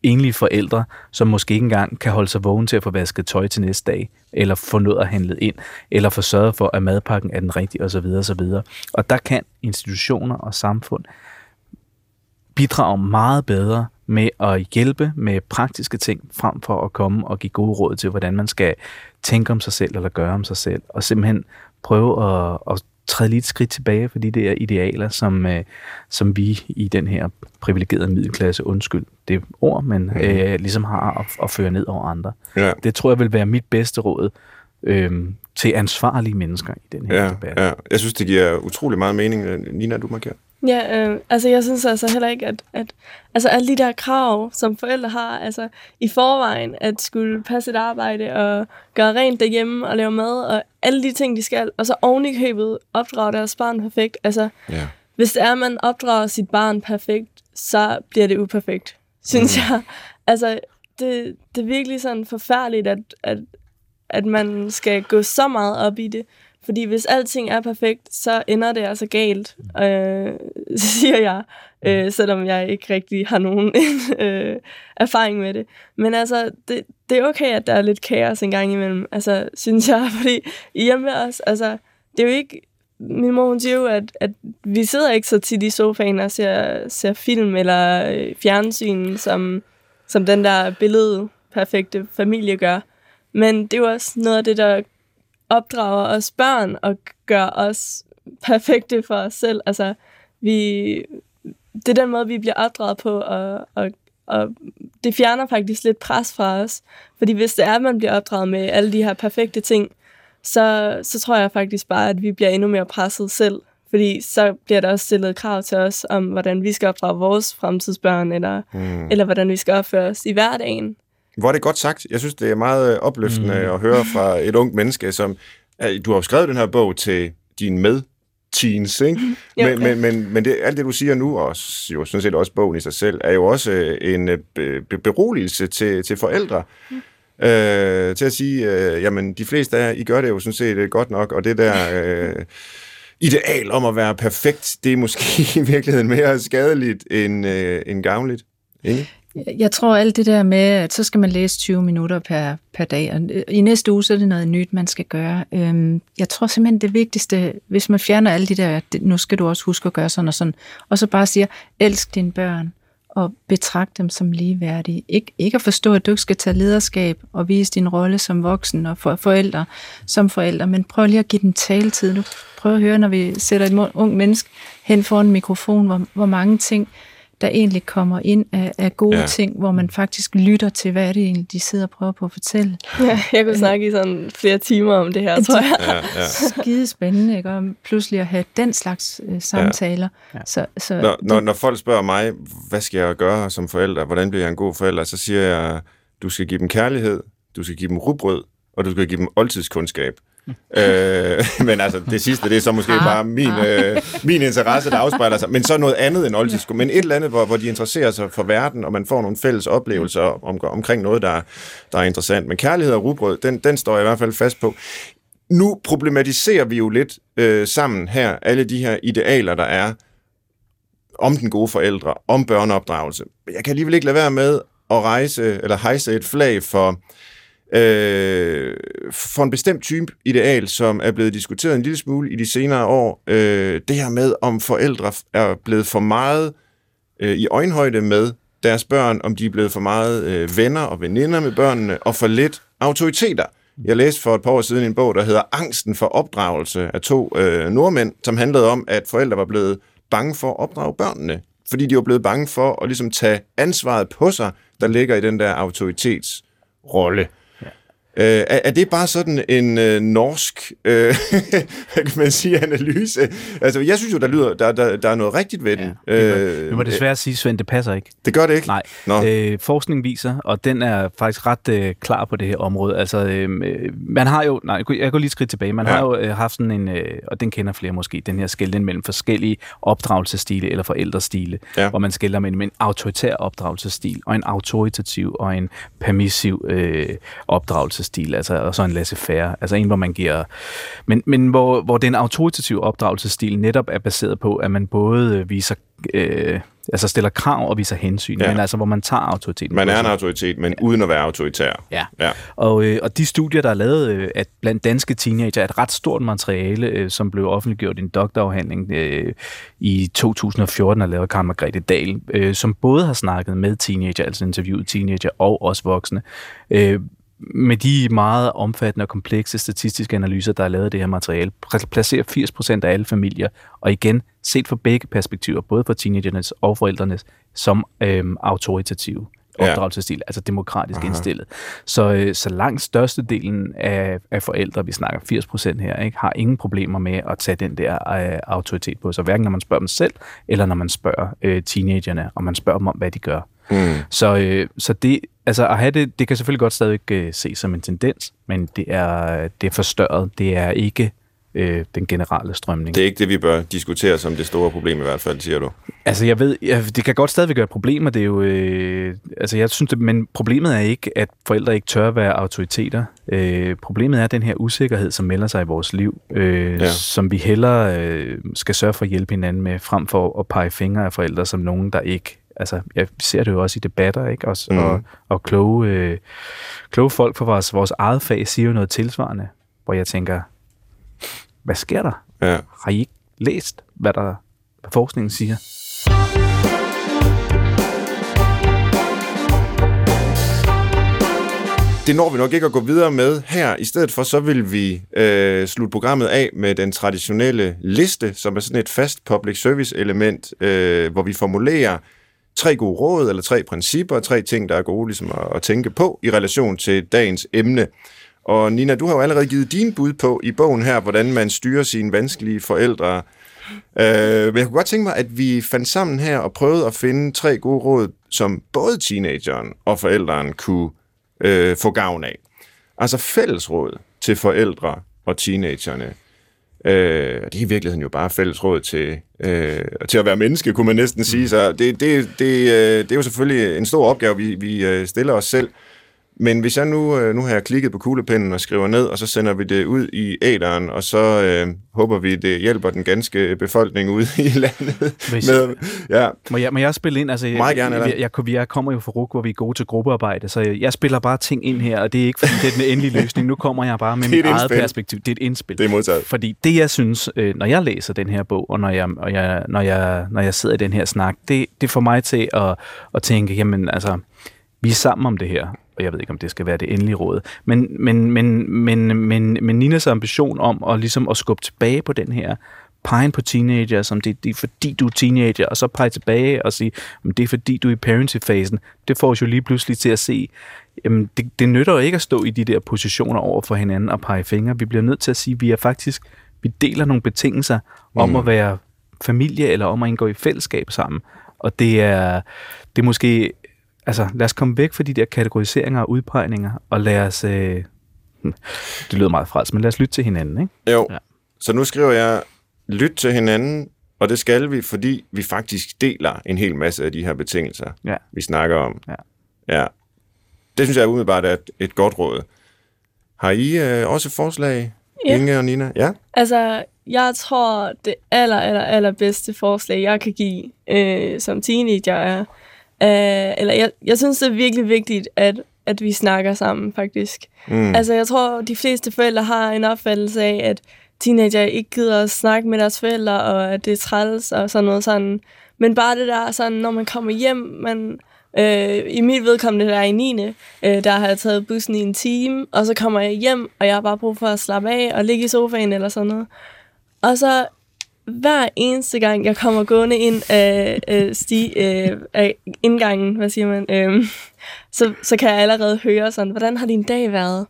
enlige forældre, som måske ikke engang kan holde sig vågen til at få vasket tøj til næste dag, eller få noget at handle ind, eller få sørget for, at madpakken er den rigtige osv. osv. Og der kan institutioner og samfund bidrage meget bedre med at hjælpe med praktiske ting, frem for at komme og give gode råd til, hvordan man skal tænke om sig selv eller gøre om sig selv, og simpelthen prøve at, at træde lige et skridt tilbage for de der idealer, som, øh, som vi i den her privilegerede middelklasse, undskyld det ord, men mm. øh, ligesom har at, at føre ned over andre. Ja. Det tror jeg vil være mit bedste råd øh, til ansvarlige mennesker i den her Ja, debat. ja. Jeg synes, det giver utrolig meget mening. Nina, du markerer. Ja, øh, altså jeg synes altså heller ikke, at, at altså alle de der krav, som forældre har, altså i forvejen, at skulle passe et arbejde og gøre rent derhjemme og lave mad og alle de ting, de skal, og så oven i købet opdrage deres barn perfekt. Altså, Ja. hvis det er, at man opdrager sit barn perfekt, så bliver det uperfekt, synes mm. jeg. Altså, det, det er virkelig sådan forfærdeligt, at, at, at man skal gå så meget op i det. Fordi hvis alting er perfekt, så ender det altså galt, øh, siger jeg, øh, selvom jeg ikke rigtig har nogen øh, erfaring med det. Men altså, det, det er okay, at der er lidt kaos en gang imellem, altså, synes jeg, fordi hjemme med os, altså, det er jo ikke, min mor hun siger jo, at, at vi sidder ikke så tit i sofaen og ser, ser film eller øh, fjernsyn, som, som den der billede perfekte familie gør. Men det er jo også noget af det, der opdrager os børn og gør os perfekte for os selv. Altså, vi, det er den måde, vi bliver opdraget på, og, og, og det fjerner faktisk lidt pres fra os. Fordi hvis det er, at man bliver opdraget med alle de her perfekte ting, så, så tror jeg faktisk bare, at vi bliver endnu mere presset selv. Fordi så bliver der også stillet krav til os om, hvordan vi skal opdrage vores fremtidsbørn, eller, mm. eller hvordan vi skal opføre os i hverdagen. Hvor er det godt sagt. Jeg synes, det er meget opløftende mm. at høre fra et ungt menneske, som... Du har jo skrevet den her bog til din med teens, ikke? Jo, men, men, men, men det, alt det, du siger nu, og jo sådan set også bogen i sig selv, er jo også øh, en øh, be, beroligelse til, til forældre. Mm. Øh, til at sige, øh, jamen, de fleste af jer, I gør det jo sådan set øh, godt nok, og det der øh, ideal om at være perfekt, det er måske i virkeligheden mere skadeligt end, øh, end gavnligt. Ikke? Jeg tror alt det der med, at så skal man læse 20 minutter per, per dag, og øh, i næste uge, så er det noget nyt, man skal gøre. Øhm, jeg tror simpelthen det vigtigste, hvis man fjerner alle de der, nu skal du også huske at gøre sådan og sådan, og så bare siger, elsk dine børn, og betragt dem som ligeværdige. Ik- ikke at forstå, at du ikke skal tage lederskab og vise din rolle som voksen og for forældre, som forældre, men prøv lige at give dem taletid. Nu prøv at høre, når vi sætter et ung menneske hen foran en mikrofon, hvor, hvor mange ting der egentlig kommer ind af, af gode ja. ting, hvor man faktisk lytter til, hvad er det egentlig, de sidder og prøver på at fortælle. Ja, jeg kunne snakke i sådan flere timer om det her, tror jeg. Ja, ja. Skide spændende, ikke? Og pludselig at have den slags øh, samtaler. Ja. Så, så Når, når, når folk spørger mig, hvad skal jeg gøre som forælder, hvordan bliver jeg en god forælder, så siger jeg, du skal give dem kærlighed, du skal give dem rugbrød, og du skal give dem oldtidskundskab. Øh, men altså, det sidste, det er så måske Ah, bare min, øh, min interesse, der afspejler sig. Men så noget andet end oldtidskundskab. Men et eller andet, hvor, hvor de interesserer sig for verden, og man får nogle fælles oplevelser om, omkring noget, der, der er interessant. Men kærlighed og rugbrød, den, den står jeg i hvert fald fast på. Nu problematiserer vi jo lidt øh, sammen her, alle de her idealer, der er om den gode forældre, om børneopdragelse. Men jeg kan alligevel ikke lade være med at rejse, eller hejse et flag for, øh, for en bestemt type ideal, som er blevet diskuteret en lille smule i de senere år. Øh, det her med, om forældre er blevet for meget øh, i øjenhøjde med deres børn, om de er blevet for meget øh, venner og veninder med børnene, og for lidt autoriteter. Jeg læste for et par år siden en bog, der hedder Angsten for opdragelse af to øh, nordmænd, som handlede om, at forældre var blevet bange for at opdrage børnene, fordi de var blevet bange for at ligesom tage ansvaret på sig, der ligger i den der autoritetsrolle. Øh, er, er det bare sådan en øh, norsk, øh, hvad kan man sige, analyse? Altså, jeg synes jo, der, lyder, der, der, der er noget rigtigt ved den. Ja, det, øh, vi må desværre sige, Svend, det passer ikke. det gør det ikke? Nej, Nå. øh, forskning viser, og den er faktisk ret øh, klar på det her område. Altså, øh, man har jo, nej, jeg går- lige et skridt tilbage, man Ja. har jo øh, haft sådan en, øh, og den kender flere måske, den her skældning mellem forskellige opdragelsesstile eller forældrestile, Ja. hvor man skælder mellem en autoritær opdragelsesstil og en autoritativ og en permissiv øh, opdragelsesstil, altså og så en laissez-faire, altså en, hvor man giver, men, men hvor, hvor den autoritative opdragelsesstil netop er baseret på, at man både øh, viser øh, altså stiller krav og viser hensyn, Ja. ja. men altså hvor man tager autoriteten. Man er en autoritet, men uden at være autoritær. Ja. Ja. Og, øh, og de studier, der er lavet øh, at blandt danske teenager, er et ret stort materiale, øh, som blev offentliggjort i en doktorafhandling øh, i 2014, og lavet af Karen Margrethe Dahl, øh, som både har snakket med teenager, altså interviewet teenager og også voksne, øh, med de meget omfattende og komplekse statistiske analyser, der er lavet af det her materiale, placerer 80% af alle familier, og igen, set fra begge perspektiver, både for teenagernes og forældrenes, som øhm, autoritative Ja. opdragelsesstil, altså demokratisk. Aha. indstillet. Så, øh, så langt størstedelen af, af forældre, vi snakker 80% her, ikke, har ingen problemer med at tage den der øh, autoritet på sig, hverken når man spørger dem selv, eller når man spørger øh, teenagerne, og man spørger dem om, hvad de gør. Mm. Så, øh, så det, altså at have det, det kan selvfølgelig godt stadig øh, ses som en tendens, men det er, det er forstørret. Det er ikke øh, den generelle strømning. Det er ikke det, vi bør diskutere som det store problem i hvert fald, siger du. Altså jeg ved, ja, det kan godt stadigvæk være et problem, og det er jo, øh, altså jeg synes det, men problemet er ikke, at forældre ikke tør at være autoriteter. Øh, problemet er den her usikkerhed, som melder sig i vores liv, øh, ja. som vi hellere øh, skal sørge for at hjælpe hinanden med, frem for at pege fingre af forældre som nogen, der ikke Altså, jeg ser det jo også i debatter, ikke? Også, mm. og, og kloge, øh, kloge folk fra vores, vores eget fag siger jo noget tilsvarende, hvor jeg tænker, hvad sker der? Ja. Har I ikke læst, hvad der hvad forskningen siger? Det når vi nok ikke at gå videre med her. I stedet for, så vil vi øh, slutte programmet af med den traditionelle liste, som er sådan et fast public service element, øh, hvor vi formulerer tre gode råd, eller tre principper, tre ting, der er gode ligesom at, at tænke på i relation til dagens emne. Og Nina, du har jo allerede givet din bud på i bogen her, hvordan man styrer sine vanskelige forældre. Øh, men jeg kunne godt tænke mig, at vi fandt sammen her og prøvede at finde tre gode råd, som både teenageren og forældrene kunne øh, få gavn af. Altså fællesråd til forældre og teenagerne. Øh, og det er i virkeligheden jo bare fællesråd til, øh, til at være menneske, kunne man næsten sige. Så det, det, det, øh, det er jo selvfølgelig en stor opgave, vi, vi øh, stiller os selv. Men hvis jeg nu, øh, nu har jeg klikket på kuglepinden og skriver ned, og så sender vi det ud i æderen, og så øh, håber vi, det hjælper den ganske befolkning ude i landet. Hvis- Med, ja, Må jeg, må jeg spille ind? Altså, Meget gerne, jeg, jeg, jeg, jeg kommer jo fra RUK, hvor vi er gode til gruppearbejde, så jeg, spiller bare ting ind her, og det er ikke fordi, det er den endelige løsning. Nu kommer jeg bare med mit et eget perspektiv. Det er et indspil. det er modtaget. Fordi det, jeg synes, øh, når jeg læser den her bog, og når jeg, og jeg, når jeg, når jeg sidder i den her snak, det, det får mig til at, at tænke, jamen altså, vi er sammen om det her, og jeg ved ikke, om det skal være det endelige råd, men, men, men, men, men, men Ninas ambition om at, ligesom at skubbe tilbage på den her pegen på teenager, som det, det er fordi, du er teenager, og så pege tilbage og sige, men det er fordi, du er i parenting-fasen. Det får os jo lige pludselig til at se, jamen, det, det nytter jo ikke at stå i de der positioner over for hinanden og pege fingre. Vi bliver nødt til at sige, at vi er faktisk, vi deler nogle betingelser om Mm. at være familie, eller om at indgå i fællesskab sammen. Og det er, det er måske, altså lad os komme væk fra de der kategoriseringer og udpegninger, og lad os, øh, hm, det lyder meget frelst, men lad os lytte til hinanden, ikke? Jo, Ja. ja. så nu skriver jeg, lyt til hinanden, og det skal vi, fordi vi faktisk deler en hel masse af de her betingelser, Ja. vi snakker om. Ja. ja. Det synes jeg umiddelbart er et, et godt råd. Har I øh, også forslag, Ja. Inge og Nina? Ja? Altså, jeg tror, det aller, aller, aller bedste forslag, jeg kan give øh, som teenager er, øh, eller jeg, jeg synes, det er virkelig vigtigt, at, at vi snakker sammen, faktisk. Mm. Altså, jeg tror, de fleste forældre har en opfattelse af, at teenager ikke gider at snakke med deres forældre, og at det er træls og sådan noget sådan. Men bare det der, sådan, når man kommer hjem, man, øh, i mit vedkommende, der er i 9. Øh, der har jeg taget bussen i en time, og så kommer jeg hjem, og jeg har bare brug for at slappe af og ligge i sofaen eller sådan noget. Og så hver eneste gang, jeg kommer gående ind af, øh, sti, øh, af indgangen, hvad siger man, øh, så, så kan jeg allerede høre sådan, hvordan har din dag været?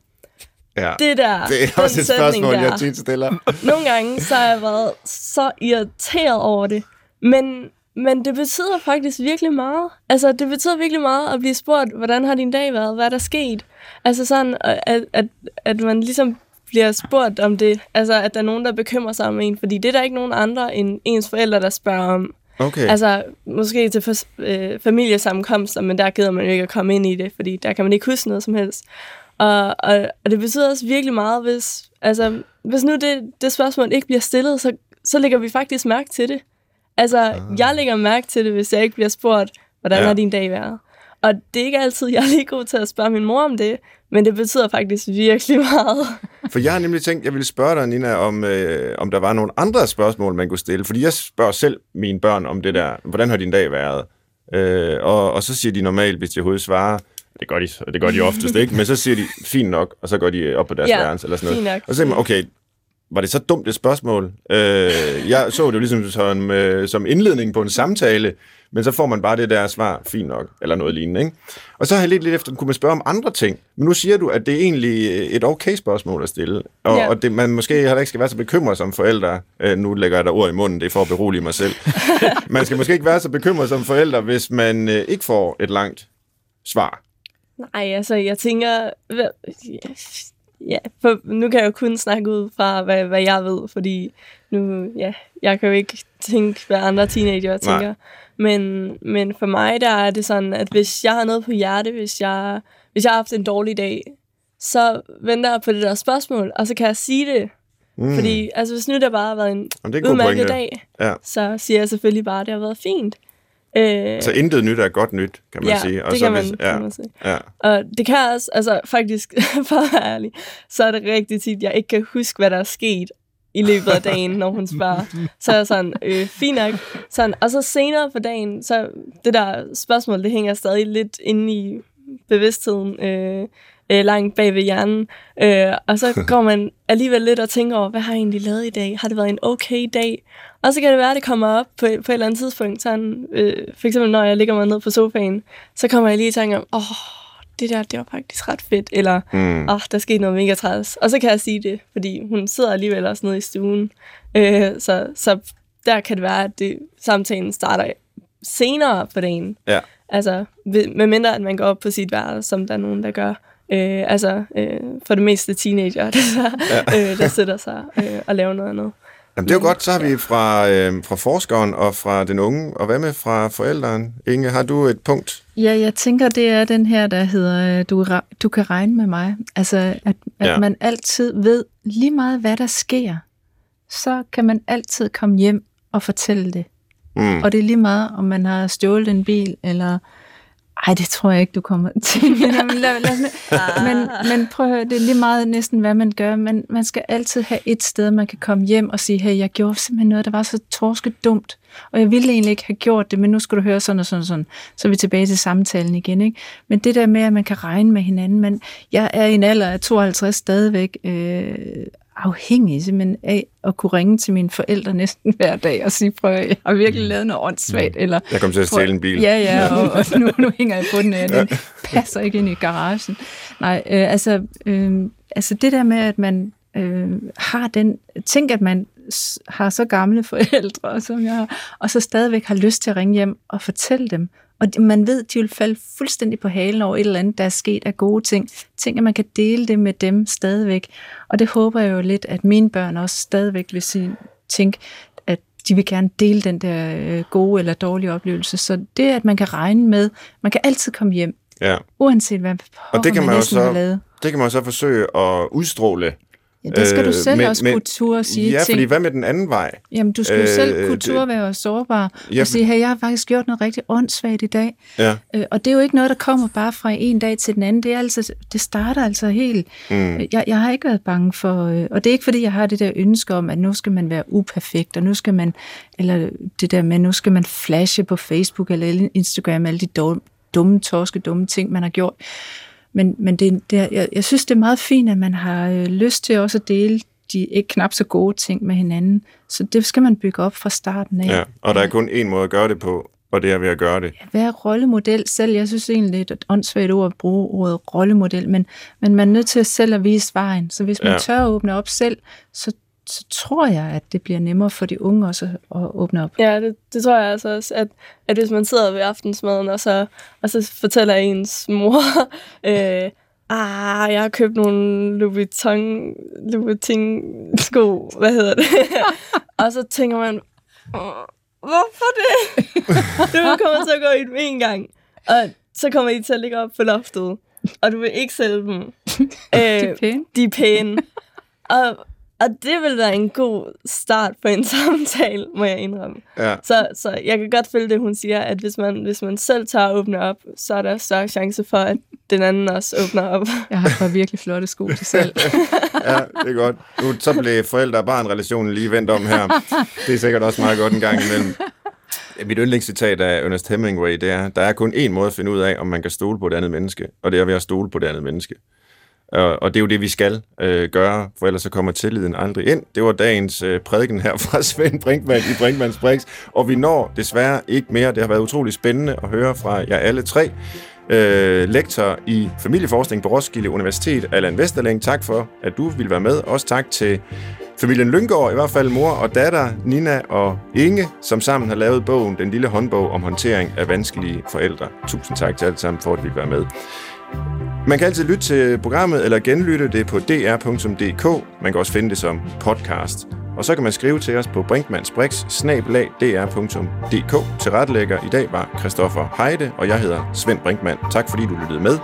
ja. Det der, det er også et spørgsmål, der. jeg tit stiller. Nogle gange, så har jeg været så irriteret over det. Men, men det betyder faktisk virkelig meget. Altså, det betyder virkelig meget at blive spurgt, hvordan har din dag været? Hvad er der sket? Altså sådan, at, at, at man ligesom bliver spurgt om det. Altså, at der er nogen, der bekymrer sig om en. Fordi det er der ikke nogen andre end ens forældre, der spørger om. Okay. Altså, måske til fas- øh, familiesammenkomster, men der gider man jo ikke at komme ind i det, fordi der kan man ikke huske noget som helst. Og, og, og det betyder også virkelig meget, hvis, altså, hvis nu det, det spørgsmål ikke bliver stillet, så, så lægger vi faktisk mærke til det. Altså, ah. jeg lægger mærke til det, hvis jeg ikke bliver spurgt, hvordan ja. har din dag været? Og det er ikke altid, jeg er lige god til at spørge min mor om det, men det betyder faktisk virkelig meget. For jeg har nemlig tænkt, jeg ville spørge dig, Nina, om, øh, om der var nogle andre spørgsmål, man kunne stille. Fordi jeg spørger selv mine børn om det der, hvordan har din dag været? Øh, og, og så siger de normalt, hvis de overhovedet svarer, det gør de, det gør de oftest ikke, men så siger de, fint nok, og så går de op på deres Ja, værelse eller sådan noget. Og så tænker man, okay, var det så dumt et spørgsmål? Øh, jeg så det jo ligesom som, øh, som indledning på en samtale, men så får man bare det der svar, fint nok, eller noget lignende. Ikke? Og så har jeg lidt lidt efter, kunne man spørge om andre ting. Men nu siger du, at det er egentlig et okay spørgsmål at stille. Og, Ja. og det, man måske heller ikke skal være så bekymret som forældre. Øh, nu lægger jeg der ord i munden, det er for at berolige mig selv. man skal måske ikke være så bekymret som forældre, hvis man øh, ikke får et langt svar. Nej, altså, jeg tænker... Ja, for nu kan jeg jo kun snakke ud fra, hvad, hvad jeg ved, fordi nu, ja, jeg kan jo ikke tænke, hvad andre teenager Nej. tænker. Men, men for mig, der er det sådan, at hvis jeg har noget på hjerte, hvis jeg, hvis jeg har haft en dårlig dag, så venter jeg på det der spørgsmål, og så kan jeg sige det. Mm. Fordi altså, hvis nu det bare har været en Jamen, udmærket dag, Ja. så siger jeg selvfølgelig bare, at det har været fint. Øh, Så intet nyt er godt nyt, kan man ja, sige. det så kan man, hvis, kan ja, man sige. ja. Og det kan også, altså faktisk, for at være ærlig, så er det rigtig tit, jeg ikke kan huske, hvad der er sket i løbet af dagen, når hun spørger. Så er jeg sådan, øh, fint nok. Sådan, og så senere på dagen, så det der spørgsmål, det hænger stadig lidt inde i bevidstheden, øh, øh, langt bag ved hjernen. Øh, og så går man alligevel lidt og tænker over, hvad har jeg egentlig lavet i dag? Har det været en okay dag? Og så kan det være, at det kommer op på, på et eller andet tidspunkt. Sådan, øh, for eksempel, når jeg ligger mig ned på sofaen, så kommer jeg lige i tanke om, åh, det der, det var faktisk ret fedt. Eller, Mm. åh, der skete noget mega træls. Og så kan jeg sige det, fordi hun sidder alligevel også nede i stuen. Øh, så, så der kan det være, at det, samtalen starter senere på dagen. Ja. Altså, ved- med mindre at man går op på sit værelse, som der er nogen, der gør. Øh, altså, øh, for det meste teenager, der, ja. øh, der sætter sig øh, og laver noget andet. Jamen, det er jo godt, så har vi fra, øh, fra forskeren og fra den unge, og hvad med fra forældrene? Inge, har du et punkt? Ja, jeg tænker, det er den her, der hedder, du, du kan regne med mig. Altså, at, at Ja. ja. man altid ved lige meget, hvad der sker, så kan man altid komme hjem og fortælle det. Mm. Og det er lige meget, om man har stjålet en bil, eller... Ej, det tror jeg ikke, du kommer til. Men, jamen, lad, lad, lad, men, men prøv at høre, det er lige meget næsten, hvad man gør. Men man skal altid have et sted, man kan komme hjem og sige, hey, jeg gjorde simpelthen noget, der var så torske dumt. Og jeg ville egentlig ikke have gjort det, men nu skal du høre sådan og sådan og sådan. Så er vi tilbage til samtalen igen. Ikke? Men det der med, at man kan regne med hinanden. Men jeg er i en alder af 52 stadigvæk øh, afhængig simpelthen af at kunne ringe til mine forældre næsten hver dag og sige, prøv jeg har virkelig lavet noget åndssvagt. Eller, Jeg kom til at stjæle en bil. Ja, ja, og, og nu, nu hænger jeg på den, og den passer ikke ind i garagen. Nej, øh, altså, øh, altså det der med, at man øh, har den... Tænk, at man har så gamle forældre, som jeg har, og så stadigvæk har lyst til at ringe hjem og fortælle dem. Og man ved, de vil falde fuldstændig på halen over et eller andet, der er sket af gode ting. Tænk, at man kan dele det med dem stadigvæk. Og det håber jeg jo lidt, at mine børn også stadigvæk vil sige, tænke, at de vil gerne dele den der øh, gode eller dårlige oplevelse. Så det, at man kan regne med, man kan altid komme hjem, Ja. uanset hvad Og det kan man har så, det kan man så forsøge at udstråle. Ja, det skal du øh, selv men- også men- kunne ture og sige Ja, ting. fordi hvad med den anden vej? Jamen, du skal jo Øh, selv kunne det- ture være sårbar Ja, og sige, hey, jeg har faktisk gjort noget rigtig åndssvagt i dag. Ja. Øh, og det er jo ikke noget, der kommer bare fra en dag til den anden. Det, er altså, det starter altså helt... Mm. Jeg, jeg har ikke været bange for... Øh, og det er ikke, fordi jeg har det der ønske om, at nu skal man være uperfekt, og nu skal man... Eller det der med, nu skal man flashe på Facebook eller Instagram, alle de dumme, dumme torske, dumme ting, man har gjort. Men, men det, det, er- jeg, jeg synes, det er meget fint, at man har øh, lyst til også at dele de ikke knap så gode ting med hinanden. Så det skal man bygge op fra starten af. ja. Og der er kun én måde at gøre det på, og det er ved at gøre det. være rollemodel selv. Jeg synes egentlig, det er et åndssvagt ord at bruge ordet rollemodel, men, men man er nødt til at selv at vise vejen. Så hvis man Ja. ja. tør at åbne op selv, så, så tror jeg, at det bliver nemmere for de unge også at, åbne op. Ja, det, det tror jeg altså også, at, at hvis man sidder ved aftensmaden, og så, og så fortæller ens mor, øh, ah, jeg har købt nogle Louis Vuitton, Louis Vuitton sko, hvad hedder det? og så tænker man, "Åh, hvorfor det? du kommer til at gå i dem en gang, og så kommer I til at ligge op på loftet, og du vil ikke sælge dem. Det er Øh, pænt. de er pæne. og, og det vil være en god start på en samtale, må jeg indrømme. Ja. Så, så jeg kan godt følge det, hun siger, at hvis man, hvis man selv tager at åbne op, så er der større chance for, at den anden også åbner op. Jeg har par virkelig flotte sko til salg. ja, det er godt. Nu så blev forældre og barn-relationen lige vendt om her. Det er sikkert også meget godt en gang imellem. Mit yndlingscitat af Ernest Hemingway, det er, der er kun én måde at finde ud af, om man kan stole på et andet menneske, og det er ved at stole på det andet menneske. Og, og det er jo det, vi skal øh, gøre, for ellers så kommer tilliden aldrig ind. Det var dagens øh, prædiken her fra Svend Brinkmann i Brinkmanns Brix, og vi når desværre ikke mere. Det har været utrolig spændende at høre fra jer alle tre. Øh, lektor i familieforskning på Roskilde Universitet, Allan Vesterling. Tak for, at du ville være med. Også tak til familien Lyngård, i hvert fald mor og datter, Nina og Inge, som sammen har lavet bogen Den lille håndbog om håndtering af vanskelige forældre. Tusind tak til alle sammen for, at vi ville være med. Man kan altid lytte til programmet eller genlytte det på dr.dk. Man kan også finde det som podcast. Og så kan man skrive til os på brinkmannsbrix.dr.dk. Til retlægger i dag var Christoffer Heide, og jeg hedder Svend Brinkmann. Tak fordi du lyttede med.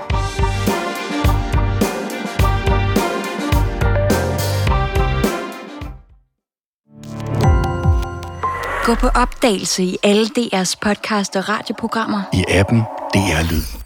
Gå på opdagelse i alle DR's podcast og radioprogrammer. I appen DR Lyd.